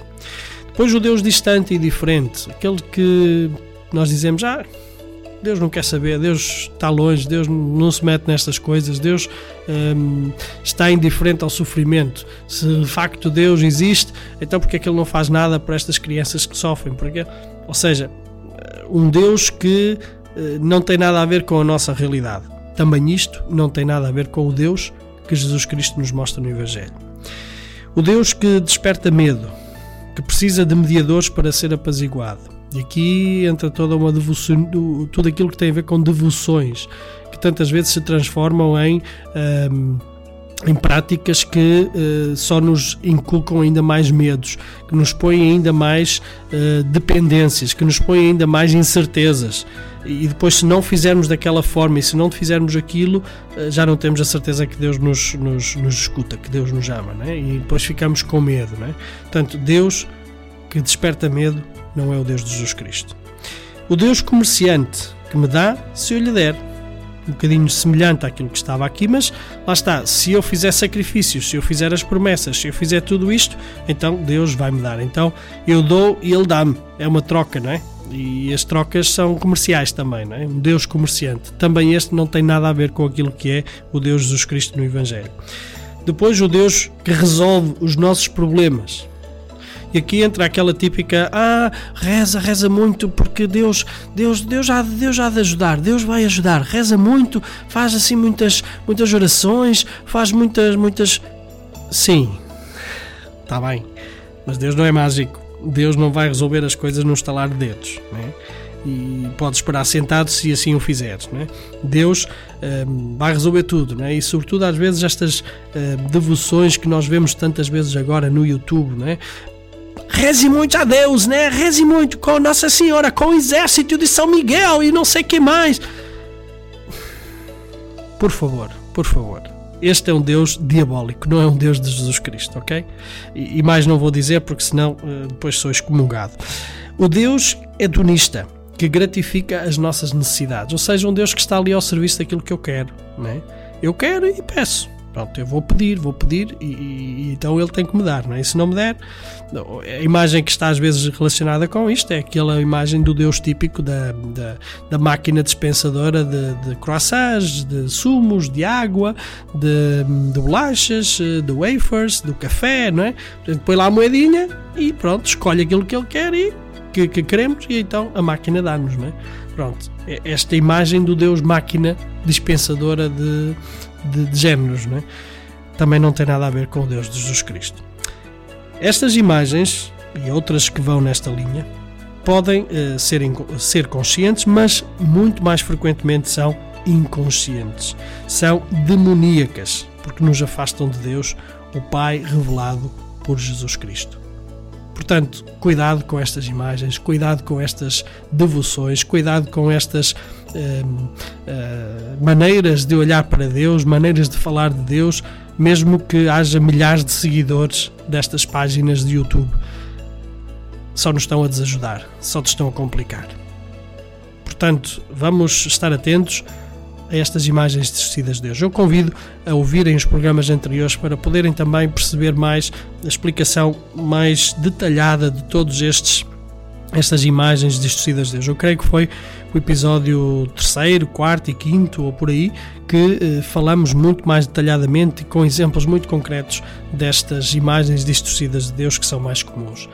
Depois o Deus distante e diferente, aquele que nós dizemos, ah, Deus não quer saber, Deus está longe, Deus não se mete nestas coisas, Deus hum, está indiferente ao sofrimento. Se de facto Deus existe, então porque é que Ele não faz nada para estas crianças que sofrem? Porque, ou seja, um Deus que eh, não tem nada a ver com a nossa realidade. Também isto não tem nada a ver com o Deus que Jesus Cristo nos mostra no Evangelho. O Deus que desperta medo, que precisa de mediadores para ser apaziguado. E aqui entra toda uma devoção, tudo aquilo que tem a ver com devoções, que tantas vezes se transformam em. Um, em práticas que uh, só nos inculcam ainda mais medos, que nos põem ainda mais uh, dependências, que nos põem ainda mais incertezas. E depois, se não fizermos daquela forma e se não fizermos aquilo, uh, já não temos a certeza que Deus nos, nos, nos escuta, que Deus nos ama, né? e depois ficamos com medo. Né? Portanto, Deus que desperta medo não é o Deus de Jesus Cristo. O Deus comerciante, que me dá se eu lhe der. Um bocadinho semelhante àquilo que estava aqui, mas lá está. Se eu fizer sacrifícios, se eu fizer as promessas, se eu fizer tudo isto, então Deus vai me dar. Então eu dou e Ele dá-me. É uma troca, não é? E as trocas são comerciais também, não é? Um Deus comerciante. Também este não tem nada a ver com aquilo que é o Deus Jesus Cristo no Evangelho. Depois, o Deus que resolve os nossos problemas. E aqui entra aquela típica, ah, reza, reza muito, porque Deus, Deus, Deus já, Deus já de ajudar, Deus vai ajudar. Reza muito, faz assim muitas, muitas orações, faz muitas, muitas. Sim, está bem. Mas Deus não é mágico. Deus não vai resolver as coisas num estalar de dedos. Né? E podes esperar sentado se assim o fizeres. Né? Deus um, vai resolver tudo. Né? E, sobretudo, às vezes, estas uh, devoções que nós vemos tantas vezes agora no YouTube. Né? Reze muito a Deus, né? Reze muito com Nossa Senhora, com o exército de São Miguel e não sei que mais. Por favor, por favor. Este é um Deus diabólico, não é um Deus de Jesus Cristo, ok? E, e mais não vou dizer porque senão uh, depois sou excomungado. O Deus hedonista, que gratifica as nossas necessidades, ou seja, um Deus que está ali ao serviço daquilo que eu quero, né? Eu quero e peço. Pronto, eu vou pedir, vou pedir e, e, então ele tem que me dar, não é? E se não me der, a imagem que está às vezes relacionada com isto é aquela imagem do Deus típico da, da, da máquina dispensadora de, de croissants, de sumos, de água, de, de bolachas, de wafers, do café, não é? Portanto, põe lá a moedinha e pronto, escolhe aquilo que ele quer e que, que queremos e então a máquina dá-nos, não é? Pronto, é esta imagem do Deus máquina dispensadora de de, de géneros, não é? também não tem nada a ver com o Deus de Jesus Cristo. Estas imagens e outras que vão nesta linha podem uh, ser, ser conscientes, mas muito mais frequentemente são inconscientes, são demoníacas, porque nos afastam de Deus, o Pai revelado por Jesus Cristo. Portanto, cuidado com estas imagens, cuidado com estas devoções, cuidado com estas uh, uh, maneiras de olhar para Deus, maneiras de falar de Deus, mesmo que haja milhares de seguidores destas páginas de YouTube. Só nos estão a desajudar, só te estão a complicar. Portanto, vamos estar atentos a estas imagens distorcidas de Deus. Eu convido a ouvirem os programas anteriores para poderem também perceber mais a explicação mais detalhada de todos estes estas imagens distorcidas de Deus. Eu creio que foi o episódio terceiro, quarto e quinto ou por aí que eh, falamos muito mais detalhadamente e com exemplos muito concretos destas imagens distorcidas de Deus que são mais comuns.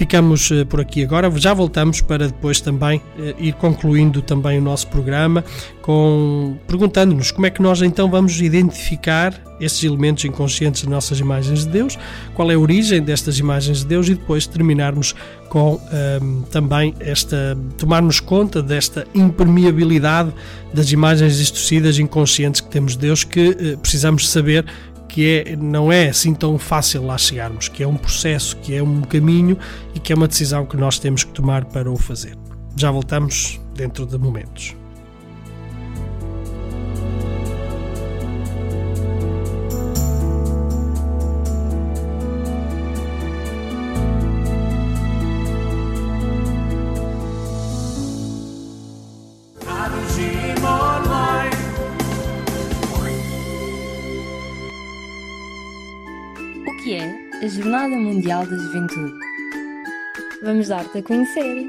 Ficamos uh, por aqui agora, já voltamos para depois também uh, ir concluindo também o nosso programa com perguntando-nos como é que nós então vamos identificar esses elementos inconscientes das nossas imagens de Deus, qual é a origem destas imagens de Deus e depois terminarmos com ehm, também esta tomarmos conta desta impermeabilidade das imagens distorcidas inconscientes que temos de Deus que uh, precisamos saber que é, não é assim tão fácil lá chegarmos, que é um processo, que é um caminho e que é uma decisão que nós temos que tomar para o fazer. Já voltamos dentro de momentos. Jornada Mundial da Juventude. Vamos dar-te a conhecer.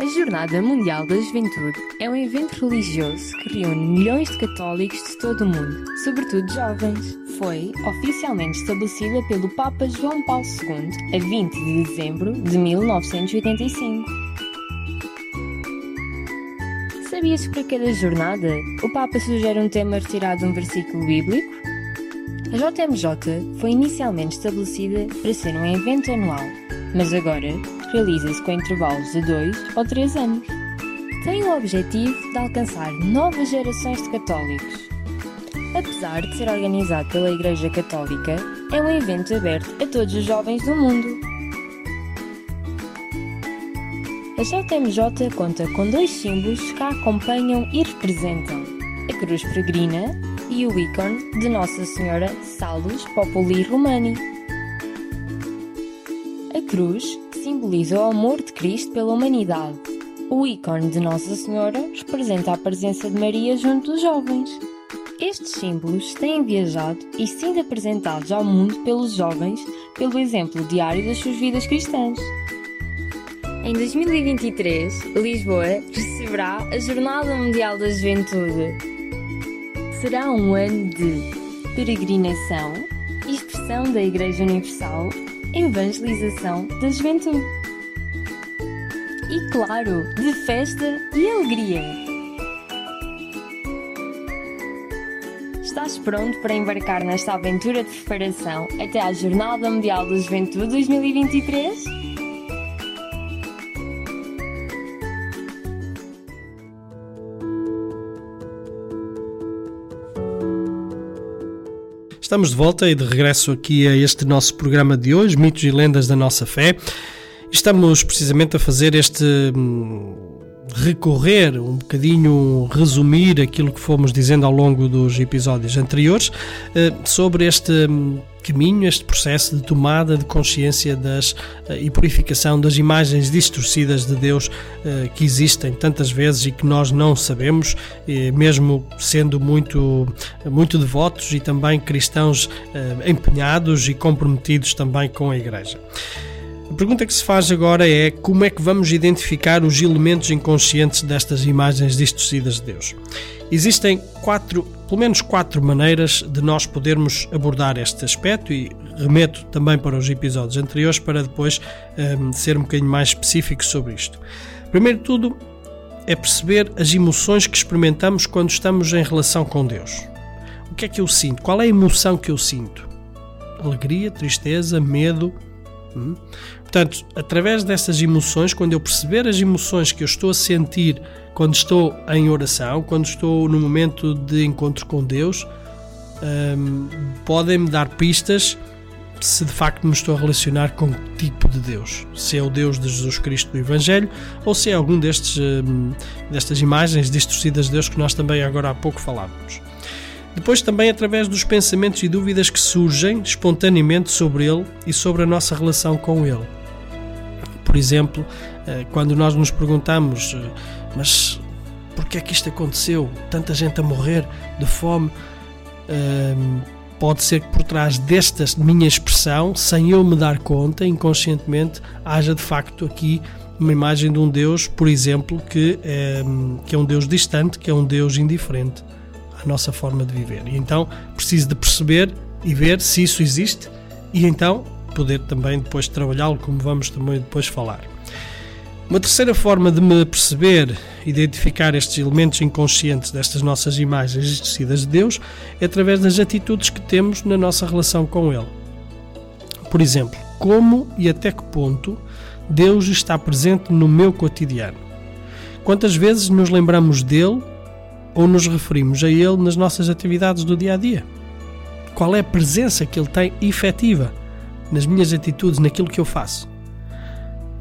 A Jornada Mundial da Juventude é um evento religioso que reúne milhões de católicos de todo o mundo, sobretudo jovens. Foi oficialmente estabelecida pelo Papa João Paulo II a 20 de dezembro de 1985. Sabias que para cada jornada o Papa sugere um tema retirado de um versículo bíblico? A JMJ foi inicialmente estabelecida para ser um evento anual, mas agora realiza-se com intervalos de 2 ou 3 anos. Tem o objetivo de alcançar novas gerações de católicos. Apesar de ser organizado pela Igreja Católica, é um evento aberto a todos os jovens do mundo. A JMJ conta com dois símbolos que a acompanham e representam: a cruz peregrina e o ícone de Nossa Senhora Salus Populi Romani. A cruz simboliza o amor de Cristo pela humanidade. O ícone de Nossa Senhora representa a presença de Maria junto dos jovens. Estes símbolos têm viajado e sido apresentados ao mundo pelos jovens pelo exemplo diário das suas vidas cristãs. Em 2023, Lisboa receberá a Jornada Mundial da Juventude. Será um ano de peregrinação, expressão da Igreja Universal, evangelização da juventude. E claro, de festa e alegria. Estás pronto para embarcar nesta aventura de preparação até à Jornada Mundial da Juventude 2023? Estamos de volta e de regresso aqui a este nosso programa de hoje, Mitos e Lendas da Nossa Fé. Estamos precisamente a fazer este hum, recorrer, um bocadinho resumir aquilo que fomos dizendo ao longo dos episódios anteriores eh, sobre este hum, caminho, este processo de tomada de consciência das, eh, e purificação das imagens distorcidas de Deus eh, que existem tantas vezes e que nós não sabemos, mesmo sendo muito, muito devotos e também cristãos empenhados e comprometidos também com a Igreja. A pergunta que se faz agora é como é que vamos identificar os elementos inconscientes destas imagens distorcidas de Deus? Existem quatro, pelo menos quatro maneiras de nós podermos abordar este aspecto e remeto também para os episódios anteriores para depois um, ser um bocadinho mais específico sobre isto. Primeiro de tudo é perceber as emoções que experimentamos quando estamos em relação com Deus. O que é que eu sinto? Qual é a emoção que eu sinto? Alegria, tristeza, medo, Hum? Portanto, através dessas emoções, quando eu perceber as emoções que eu estou a sentir quando estou em oração, quando estou no momento de encontro com Deus, um, podem-me dar pistas se de facto me estou a relacionar com que tipo de Deus. Se é o Deus de Jesus Cristo do Evangelho ou se é algum destes, um, destas imagens distorcidas de Deus que nós também agora há pouco falávamos. Depois também através dos pensamentos e dúvidas que surgem espontaneamente sobre ele e sobre a nossa relação com ele. Por exemplo, eh, quando nós nos perguntamos, eh, mas por que é que isto aconteceu? Tanta gente a morrer de fome. Ehm, pode ser que por trás desta minha expressão, sem eu me dar conta, inconscientemente, haja de facto aqui uma imagem de um Deus, por exemplo, que é, que é um Deus distante, que é um Deus indiferente a nossa forma de viver. E então preciso de perceber e ver se isso existe e então poder também depois trabalhá-lo, como vamos também depois falar. Uma terceira forma de me perceber, identificar estes elementos inconscientes destas nossas imagens distorcidas de Deus é através das atitudes que temos na nossa relação com Ele. Por exemplo, como e até que ponto Deus está presente no meu cotidiano? Quantas vezes nos lembramos dele ou nos referimos a ele nas nossas atividades do dia a dia? Qual é a presença que ele tem efetiva nas minhas atitudes, naquilo que eu faço?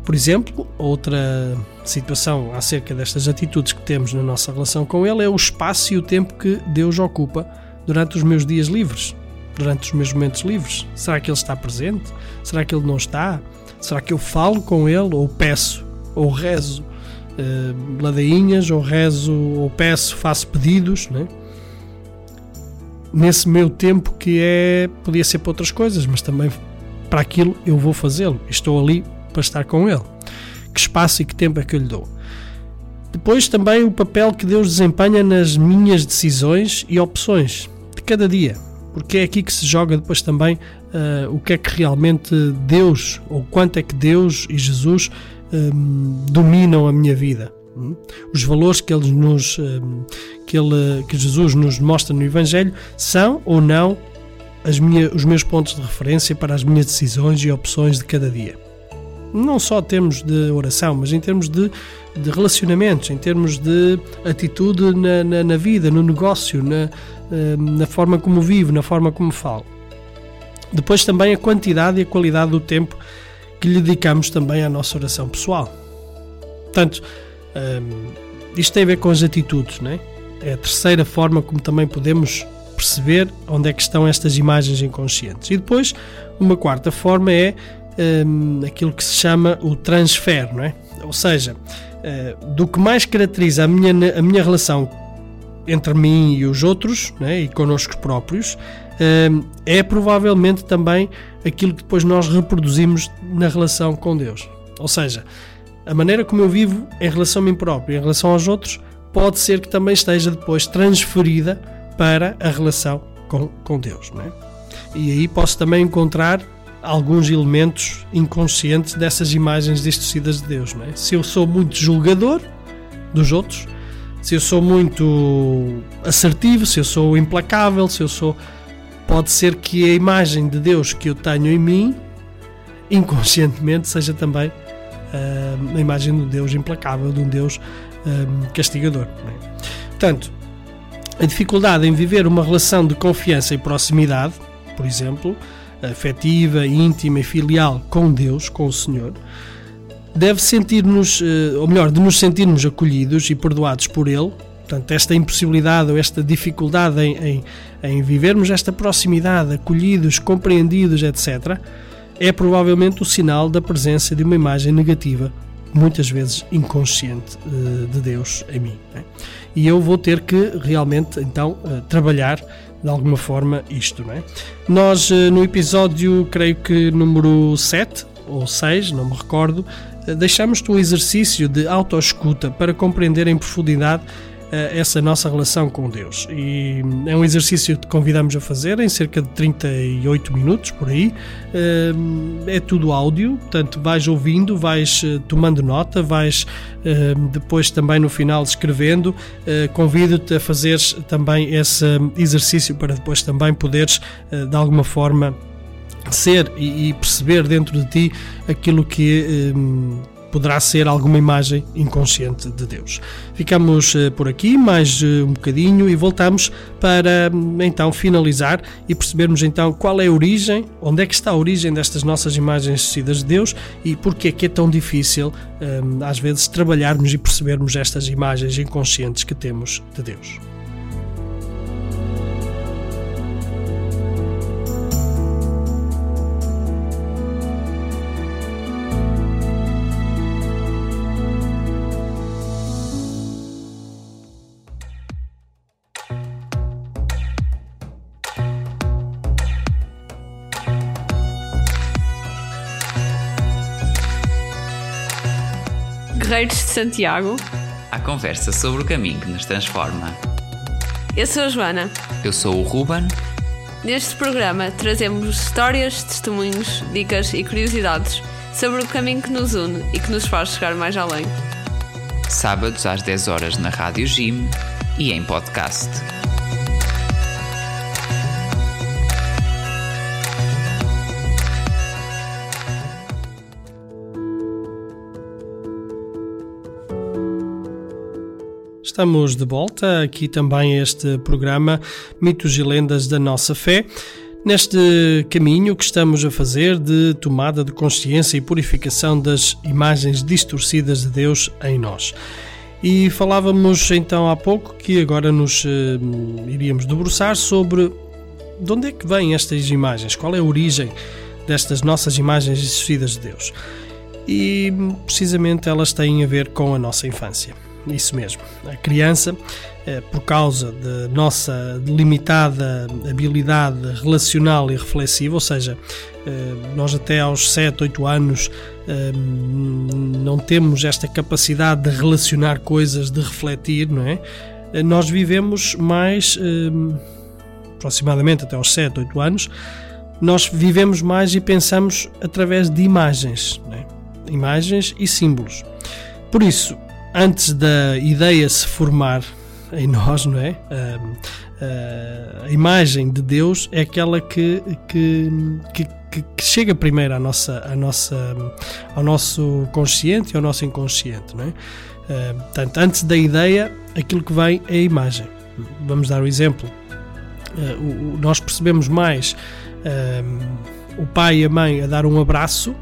Por exemplo, outra situação acerca destas atitudes que temos na nossa relação com Ele é o espaço e o tempo que Deus ocupa durante os meus dias livres, durante os meus momentos livres. Será que Ele está presente? Será que Ele não está? Será que eu falo com Ele ou peço ou rezo uh, ladainhas, ou rezo, ou peço, faço pedidos, né? nesse meu tempo que é podia ser para outras coisas, mas também para aquilo eu vou fazê-lo. Estou ali para estar com Ele. Que espaço e que tempo é que eu lhe dou? Depois também o papel que Deus desempenha nas minhas decisões e opções de cada dia, porque é aqui que se joga depois também uh, o que é que realmente Deus, ou quanto é que Deus e Jesus um, dominam a minha vida. Hum? Os valores que, ele nos, um, que, ele, que Jesus nos mostra no Evangelho são ou não minha, os meus pontos de referência para as minhas decisões e opções de cada dia. Não só em termos de oração, mas em termos de, de relacionamentos, em termos de atitude na, na, na vida, no negócio, na, na forma como vivo, na forma como falo. Depois também a quantidade e a qualidade do tempo que lhe dedicamos também à nossa oração pessoal. Portanto, um, isto tem a ver com as atitudes, não é? É a terceira forma como também podemos perceber onde é que estão estas imagens inconscientes. E depois, uma quarta forma é um, aquilo que se chama o transfer, não é? Ou seja, do que mais caracteriza a minha, a minha relação entre mim e os outros né, e connosco próprios é provavelmente também aquilo que depois nós reproduzimos na relação com Deus. Ou seja, a maneira como eu vivo em relação a mim próprio, em relação aos outros, pode ser que também esteja depois transferida para a relação com, com Deus. Não é? E aí posso também encontrar alguns elementos inconscientes dessas imagens distorcidas de Deus. Não é? Se eu sou muito julgador dos outros, se eu sou muito assertivo, se eu sou implacável, se eu sou. Pode ser que a imagem de Deus que eu tenho em mim, inconscientemente, seja também uh, a imagem de um Deus implacável, de um Deus uh, castigador. É? Portanto, a dificuldade em viver uma relação de confiança e proximidade, por exemplo, afetiva, íntima e filial com Deus, com o Senhor, deve sentir-nos, eh, ou melhor, de nos sentirmos acolhidos e perdoados por Ele. Portanto, esta impossibilidade ou esta dificuldade em, em, em vivermos esta proximidade, acolhidos, compreendidos, etc., é provavelmente o sinal da presença de uma imagem negativa, muitas vezes inconsciente, eh, de Deus em mim. Né? E eu vou ter que realmente, então, eh, trabalhar de alguma forma isto. Não é? Nós, no episódio, creio que número 7 ou 6, não me recordo, deixamos-te um exercício de autoescuta para compreender em profundidade eh, essa nossa relação com Deus. E é um exercício que convidamos a fazer em cerca de 38 minutos por aí. Eh, é tudo áudio, portanto, vais ouvindo, vais eh, tomando nota, vais depois também no final escrevendo. Convido-te a fazeres também esse exercício para depois também poderes de alguma forma ser e, perceber dentro de ti aquilo que poderá ser alguma imagem inconsciente de Deus. Ficamos uh, por aqui mais uh, um bocadinho e voltamos para um, então finalizar e percebermos então qual é a origem, onde é que está a origem destas nossas imagens suicidas de Deus e porque é que é tão difícil um, às vezes trabalharmos e percebermos estas imagens inconscientes que temos de Deus. Guerreiros de Santiago. A conversa sobre o caminho que nos transforma. Eu sou a Joana. Eu sou o Ruben. Neste programa trazemos histórias, testemunhos, dicas e curiosidades sobre o caminho que nos une e que nos faz chegar mais além. Sábados às 10 horas na Rádio Jim e em podcast. Estamos de volta aqui também a este programa Mitos e Lendas da Nossa Fé. Neste caminho que estamos a fazer de tomada de consciência e purificação das imagens distorcidas de Deus em nós. E falávamos então há pouco que agora nos uh, iríamos debruçar sobre de onde é que vêm estas imagens, qual é a origem destas nossas imagens distorcidas de Deus. E precisamente elas têm a ver com a nossa infância isso mesmo. A criança, eh, por causa da nossa limitada habilidade relacional e reflexiva, ou seja, eh, nós até aos 7, 8 anos eh, não temos esta capacidade de relacionar coisas, de refletir, não é? Nós vivemos mais, aproximadamente até aos 7, 8 anos, nós vivemos mais e pensamos através de imagens, é? imagens e símbolos. Por isso, antes da ideia se formar em nós, não é? A, a, imagem de Deus é aquela que, que, que, que, chega primeiro à nossa, à nossa, ao nosso consciente e ao nosso inconsciente, não é? portanto, antes da ideia, aquilo que vem é a imagem. Vamos dar o um exemplo. Uh, o, nós percebemos mais o pai e a mãe a dar um abraço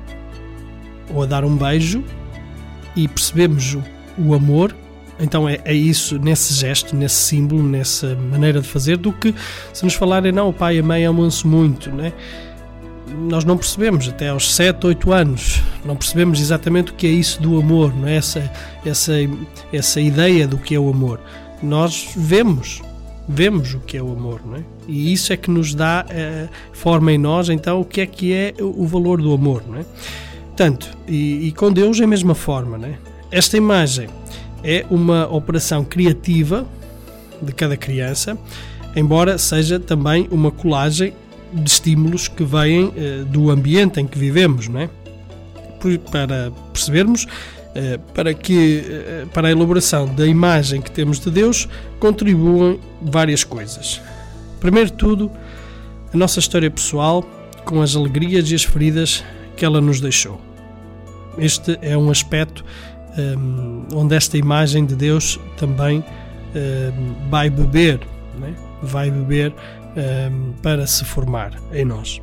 ou a dar um beijo e percebemos o amor, então é, é, isso, nesse gesto, nesse símbolo, nessa maneira de fazer, do que se nos falarem, não, o pai e a mãe amam-se muito, né? nós não percebemos até aos 7, 8 anos. não percebemos exatamente o que é isso do amor, não é essa, essa, essa ideia do que é o amor. Nós vemos, vemos o que é o amor, não é? E isso é que nos dá, uh, forma em nós, então, o que é que é o valor do amor, não é? Portanto, e, e com Deus é a mesma forma, não é? Esta imagem é uma operação criativa de cada criança, embora seja também uma colagem de estímulos que vêm uh, do ambiente em que vivemos, não é? Para percebermos uh, para que uh, para a elaboração da imagem que temos de Deus contribuem várias coisas. Primeiro de tudo, a nossa história pessoal com as alegrias e as feridas que ela nos deixou. Este é um aspecto onde esta imagem de Deus também um, vai beber, né? vai beber um, para se formar em nós.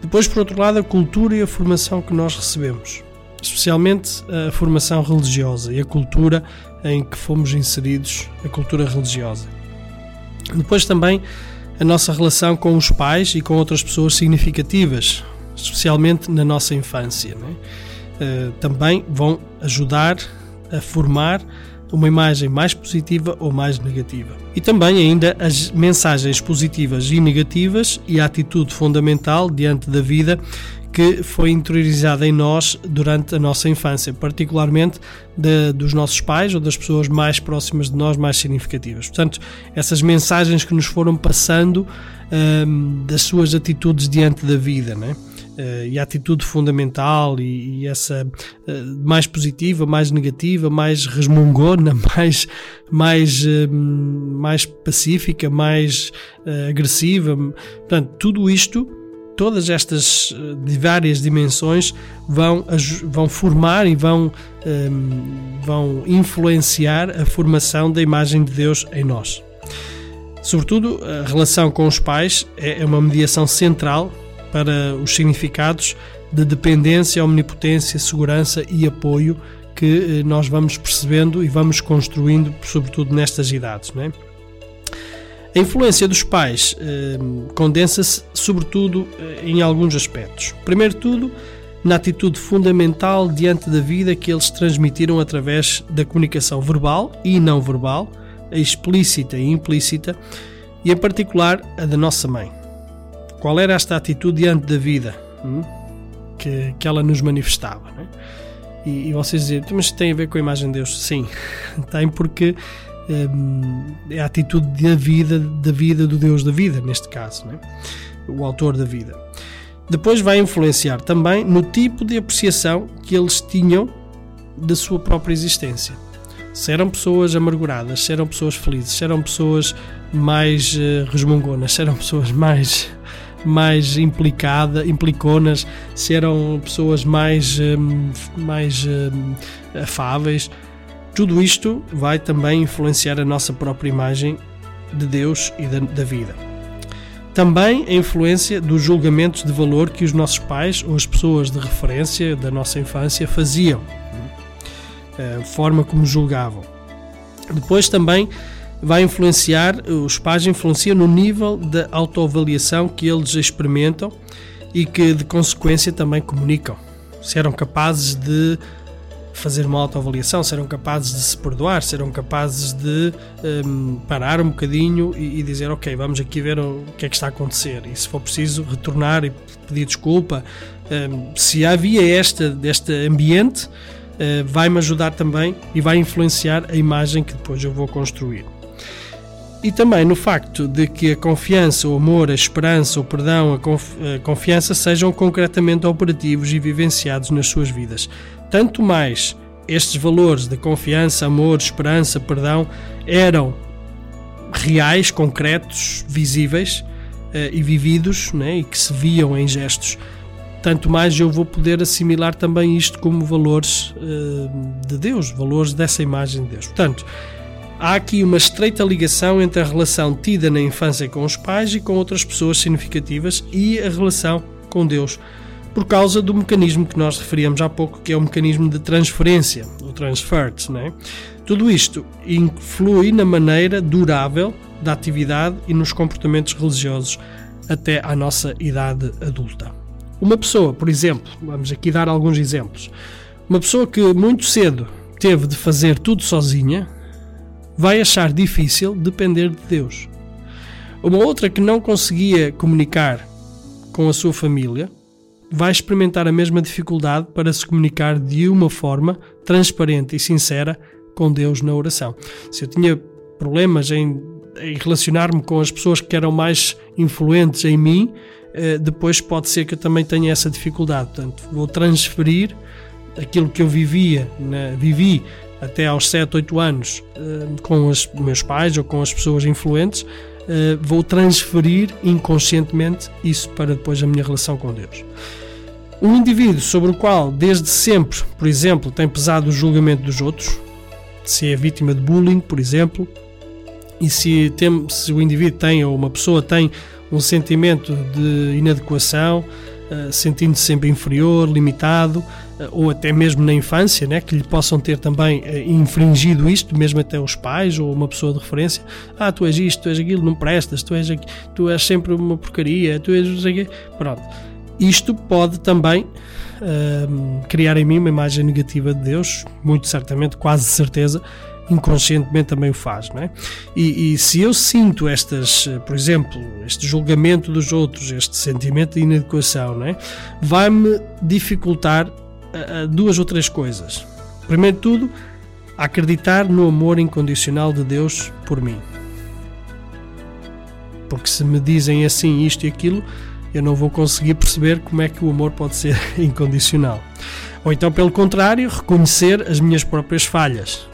Depois, por outro lado, a cultura e a formação que nós recebemos, especialmente a formação religiosa e a cultura em que fomos inseridos, a cultura religiosa. Depois também a nossa relação com os pais e com outras pessoas significativas, especialmente na nossa infância. Né? Uh, também vão ajudar a formar uma imagem mais positiva ou mais negativa. E também ainda as mensagens positivas e negativas e a atitude fundamental diante da vida que foi interiorizada em nós durante a nossa infância, particularmente de, dos nossos pais ou das pessoas mais próximas de nós, mais significativas. Portanto, essas mensagens que nos foram passando um, das suas atitudes diante da vida, né? Uh, e a atitude fundamental e, e essa uh, mais positiva, mais negativa, mais resmungona, mais, mais, uh, mais pacífica, mais agressiva. Portanto, tudo isto todas estas várias dimensões vão, vão formar e vão, vão influenciar a formação da imagem de Deus em nós. Sobretudo, a relação com os pais é uma mediação central para os significados de dependência, omnipotência, segurança e apoio que eh, nós vamos percebendo e vamos construindo, sobretudo nestas idades. Não é? A influência dos pais eh, condensa-se, sobretudo, eh, em alguns aspectos. Primeiro tudo, na atitude fundamental diante da vida que eles transmitiram através da comunicação verbal e não verbal, explícita e implícita, e em particular a da nossa mãe. Qual era esta atitude diante da vida hum, que, que ela nos manifestava? É? E, e, vocês dizem, mas tem a ver com a imagem de Deus? Sim, tem porque hum, é a atitude da vida, da vida do Deus da vida, neste caso, é? o autor da vida. Depois vai influenciar também no tipo de apreciação que eles tinham da sua própria existência. Se eram pessoas amarguradas, se eram pessoas felizes, se eram pessoas mais uh, resmungonas, se eram pessoas mais mais implicada, impliconas, se eram pessoas mais, hum, mais hum, afáveis. Tudo isto vai também influenciar a nossa própria imagem de Deus e da, da vida. Também a influência dos julgamentos de valor que os nossos pais ou as pessoas de referência da nossa infância faziam, a forma como julgavam. Depois também vai influenciar, os pais influenciam no nível da autoavaliação que eles experimentam e que de consequência também comunicam. Se eram capazes de fazer uma autoavaliação, se eram capazes de se perdoar, se eram capazes de um, parar um bocadinho e, e, dizer ok, vamos aqui ver o que é que está a acontecer e se for preciso retornar e pedir desculpa. Um, se havia este ambiente, uh, vai-me ajudar também e vai influenciar a imagem que depois eu vou construir e também no facto de que a confiança, o amor, a esperança, o perdão, a, conf a confiança sejam concretamente operativos e vivenciados nas suas vidas. Tanto mais estes valores de confiança, amor, esperança, perdão eram reais, concretos, visíveis uh, e vividos né, e que se viam em gestos. Tanto mais eu vou poder assimilar também isto como valores uh, de Deus, valores dessa imagem de Deus. Portanto, Há aqui uma estreita ligação entre a relação tida na infância com os pais e com outras pessoas significativas e a relação com Deus, por causa do mecanismo que nós referíamos há pouco, que é o mecanismo de transferência, o transfert. Né? Tudo isto influi na maneira durável da atividade e nos comportamentos religiosos até à nossa idade adulta. Uma pessoa, por exemplo, vamos aqui dar alguns exemplos. Uma pessoa que muito cedo teve de fazer tudo sozinha, vai achar difícil depender de Deus. Uma outra que não conseguia comunicar com a sua família, vai experimentar a mesma dificuldade para se comunicar de uma forma transparente e sincera com Deus na oração. Se eu tinha problemas em, em relacionar-me com as pessoas que eram mais influentes em mim, eh, depois pode ser que eu também tenha essa dificuldade. Portanto, vou transferir aquilo que eu vivia, na, vivi até aos 7, 8 anos eh, com os meus pais ou com as pessoas influentes, eh, vou transferir inconscientemente isso para depois a minha relação com Deus. Um indivíduo sobre o qual desde sempre, por exemplo, tem pesado o julgamento dos outros, se é vítima de bullying, por exemplo, e se, tem, se o indivíduo tem ou uma pessoa tem um sentimento de inadequação, sentindo-se sempre inferior, limitado, uh, ou até mesmo na infância, né, que lhe possam ter também uh, infringido isto, mesmo até os pais ou uma pessoa de referência. Ah, tu és isto, tu és aquilo, não prestas, tu és, tu és sempre uma porcaria, tu és. Pronto. Isto pode também criar em mim uma imagem negativa de Deus, muito certamente, quase certeza, inconscientemente também o faz, não é? E, e, se eu sinto estas, por exemplo, este julgamento dos outros, este sentimento de inadequação, não é? Vai-me dificultar a, a duas ou três coisas. Primeiro de tudo, acreditar no amor incondicional de Deus por mim. Porque se me dizem assim isto e aquilo, eu não vou conseguir perceber como é que o amor pode ser incondicional. Ou então, pelo contrário, reconhecer as minhas próprias falhas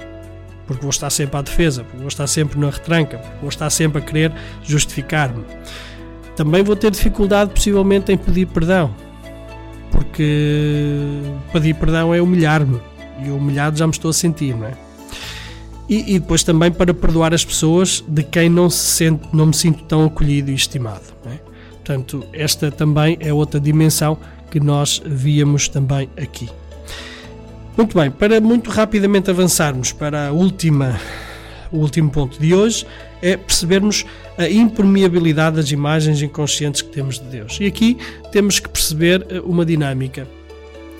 porque vou estar sempre à defesa, porque vou estar sempre na retranca, porque vou estar sempre a querer justificar-me. Também vou ter dificuldade, possivelmente, em pedir perdão, porque pedir perdão é humilhar-me e humilhado já me estou a sentir, não é? E, e, depois também para perdoar as pessoas de quem não, se sente, não me sinto tão acolhido e estimado. É? Portanto, esta também é outra dimensão que nós víamos também aqui. Muito bem, para muito rapidamente avançarmos para a última, o último ponto de hoje, é percebermos a impermeabilidade das imagens inconscientes que temos de Deus. E aqui temos que perceber eh, uma dinâmica.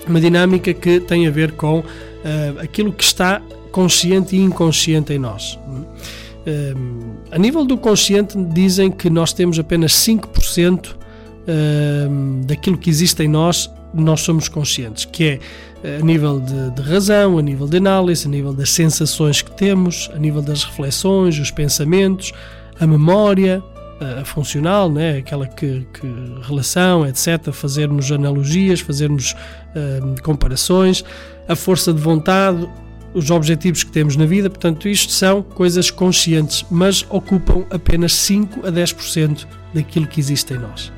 Uma dinâmica que tem a ver com uh, aquilo que está consciente e inconsciente em nós. Uh, a nível do consciente, dizem que nós temos apenas 5% uh, daquilo que existe em nós, nós somos conscientes, que é a nível de, de, razão, a nível de análise, a nível das sensações que temos, a nível das reflexões, os pensamentos, a memória, a, a funcional, né? aquela que, que, relação, etc., fazermos analogias, fazermos uh, comparações, a força de vontade, os objetivos que temos na vida, portanto, isto são coisas conscientes, mas ocupam apenas 5 a 10% daquilo que existe em nós.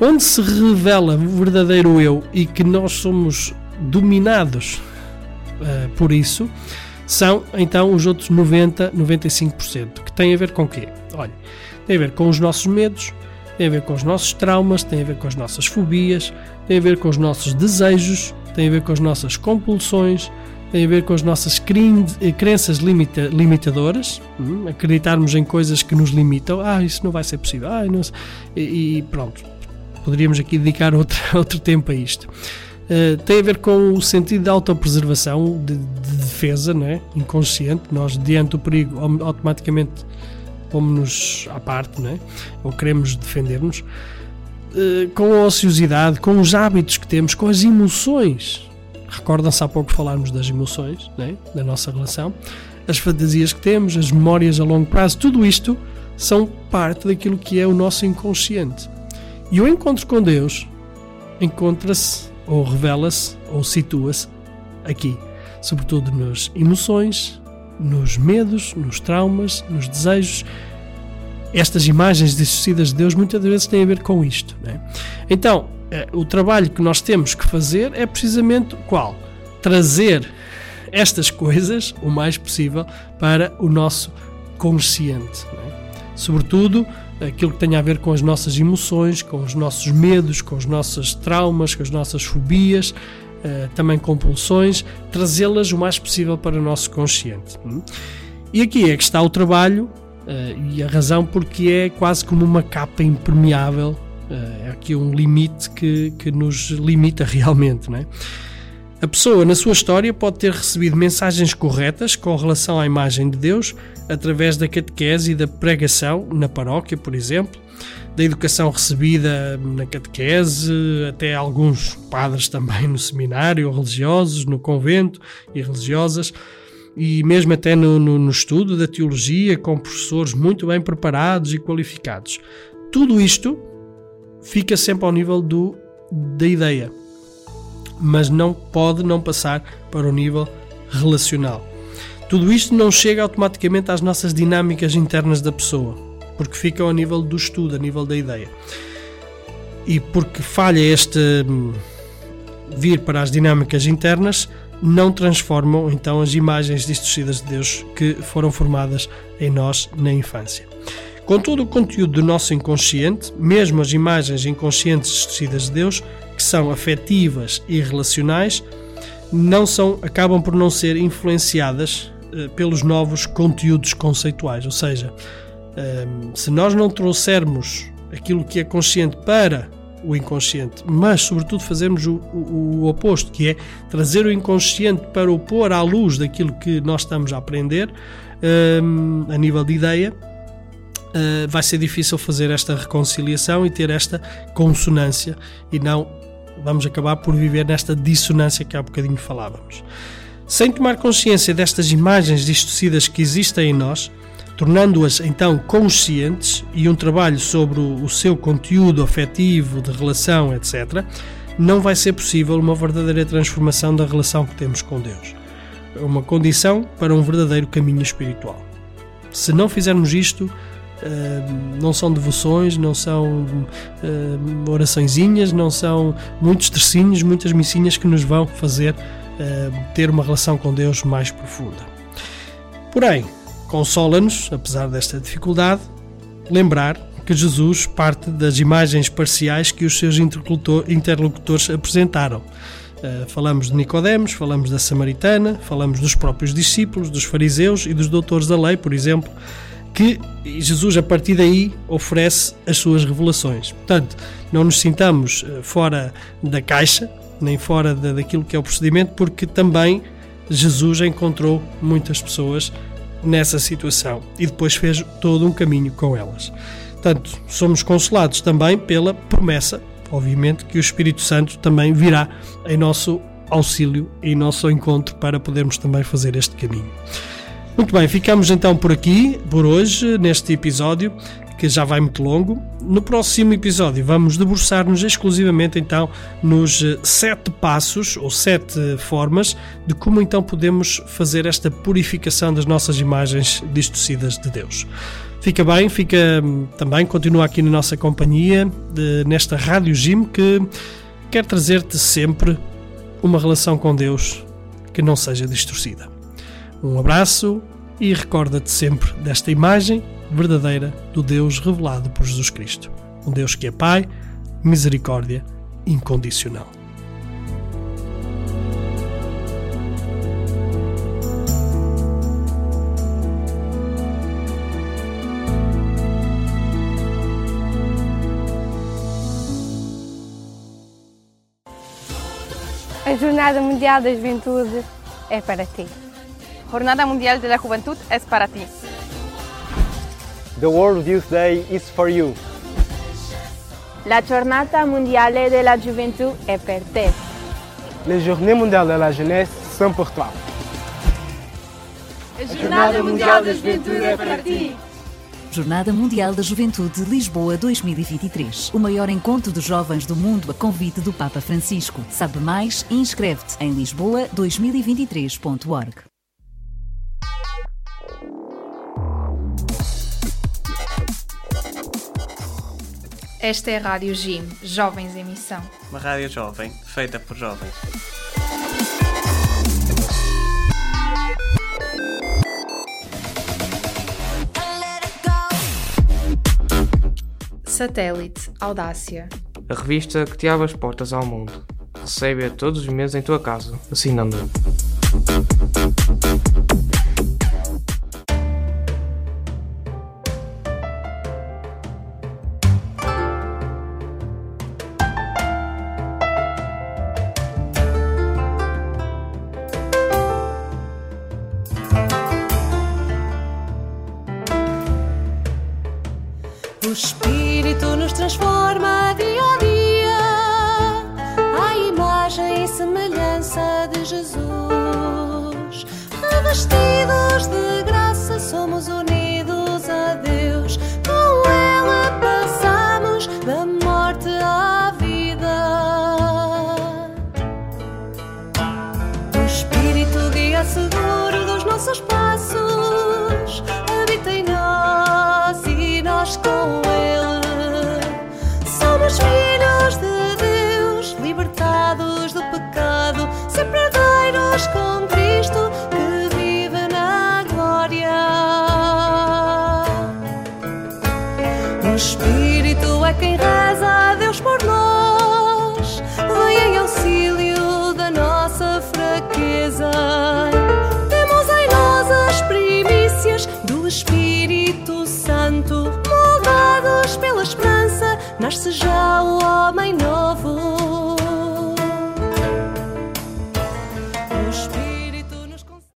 Onde se revela o verdadeiro eu e que nós somos dominados uh, por isso, são então os outros 90, 95%, que têm a ver com o quê? Olha, tem a ver com os nossos medos, tem a ver com os nossos traumas, tem a ver com as nossas fobias, tem a ver com os nossos desejos, tem a ver com as nossas compulsões, tem a ver com as nossas eh, crenças limita, limitadoras, hum, acreditarmos em coisas que nos limitam, ah, isso não vai ser possível, ah, e, e pronto, poderíamos aqui dedicar outro, outro tempo a isto. Uh, tem a ver com o sentido de autopreservação, de, de defesa, né? inconsciente. Nós, diante do perigo, automaticamente pomos-nos à parte, né? ou queremos defender-nos. Uh, com a ociosidade, com os hábitos que temos, com as emoções. Recordam-se há pouco falarmos das emoções, né? da nossa relação. As fantasias que temos, as memórias a longo prazo, tudo isto são parte daquilo que é o nosso inconsciente. E o encontro com Deus encontra-se, ou revela-se, ou situa-se aqui, sobretudo nas emoções, nos medos, nos traumas, nos desejos. Estas imagens dissocidas de Deus muitas vezes têm a ver com isto. Né? Então, eh, o trabalho que nós temos que fazer é precisamente qual? Trazer estas coisas o mais possível para o nosso consciente. Né? Sobretudo, aquilo que tem a ver com as nossas emoções, com os nossos medos, com os nossos traumas, com as nossas fobias, uh, também compulsões, trazê-las o mais possível para o nosso consciente. Hum? E aqui é que está o trabalho uh, e a razão porque é quase como uma capa impermeável É aqui um limite que, que nos limita realmente, não é? A pessoa, na sua história, pode ter recebido mensagens corretas com relação à imagem de Deus através da catequese e da pregação na paróquia, por exemplo, da educação recebida na catequese, até alguns padres também no seminário, religiosos, no convento e religiosas, e mesmo até no, no, no estudo da teologia, com professores muito bem preparados e qualificados. Tudo isto fica sempre ao nível do, da ideia mas não pode não passar para o nível relacional. Tudo isto não chega automaticamente às nossas dinâmicas internas da pessoa, porque fica ao nível do estudo, a nível da ideia. E porque falha este hum, vir para as dinâmicas internas, não transformam então as imagens distorcidas de Deus que foram formadas em nós na infância. Com todo o conteúdo do nosso inconsciente, mesmo as imagens inconscientes distorcidas de Deus, que são afetivas e relacionais, não são, acabam por não ser influenciadas uh, pelos novos conteúdos conceituais. Ou seja, uh, se nós não trouxermos aquilo que é consciente para o inconsciente, mas sobretudo fazermos o, o, o, oposto, que é trazer o inconsciente para o pôr à luz daquilo que nós estamos a aprender uh, a nível de ideia, Uh, vai ser difícil fazer esta reconciliação e ter esta consonância e não vamos acabar por viver nesta dissonância que há bocadinho falávamos. Sem tomar consciência destas imagens distorcidas que existem em nós, tornando-as então conscientes e um trabalho sobre o seu conteúdo afetivo, de relação, etc., não vai ser possível uma verdadeira transformação da relação que temos com Deus. É uma condição para um verdadeiro caminho espiritual. Se não fizermos isto, Uh, não são devoções, não são uh, oraçõezinhas, não são muitos tercinhos, muitas missinhas que nos vão fazer uh, ter uma relação com Deus mais profunda. Porém, consola-nos, apesar desta dificuldade, lembrar que Jesus parte das imagens parciais que os seus interlocutores apresentaram. Uh, falamos de Nicodemos, falamos da Samaritana, falamos dos próprios discípulos, dos fariseus e dos doutores da lei, por exemplo, que Jesus, a partir daí, oferece as suas revelações. Portanto, não nos sintamos eh, fora da caixa, nem fora daquilo que é o procedimento, porque também Jesus encontrou muitas pessoas nessa situação e depois fez todo um caminho com elas. Portanto, somos consolados também pela promessa, obviamente, que o Espírito Santo também virá em nosso auxílio em nosso encontro para podermos também fazer este caminho. Muito bem, ficamos então por aqui, por hoje, neste episódio, que já vai muito longo. No próximo episódio vamos debruçar-nos exclusivamente então nos eh, sete passos ou sete formas de como então podemos fazer esta purificação das nossas imagens distorcidas de Deus. Fica bem, fica hum, também, continua aqui na nossa companhia, de, nesta Rádio Gym, que quer trazer-te sempre uma relação com Deus que não seja distorcida. Um abraço e recorda-te sempre desta imagem verdadeira do Deus revelado por Jesus Cristo. Um Deus que é Pai, misericórdia incondicional. A Jornada Mundial da Juventude é para ti. Jornada Mundial de la Juventud es para ti. The World Youth Day is for you. La Giornata Mondiale de la Juventud est per te. Les Journées Mondiales de la Jeunesse sont pour toi. A Jornada Mundial da Juventude é para ti. Jornada Mundial da Juventude Lisboa 2023. O maior encontro de jovens do mundo a convite do Papa Francisco. Sabe mais e inscreve-te em lisboa2023.org. Esta é a Rádio Jim, Jovens em Missão. Uma rádio jovem, feita por jovens. Satélite, Audácia. A revista que te abre as portas ao mundo. Recebe-a todos os meses em tua casa, assinando-a.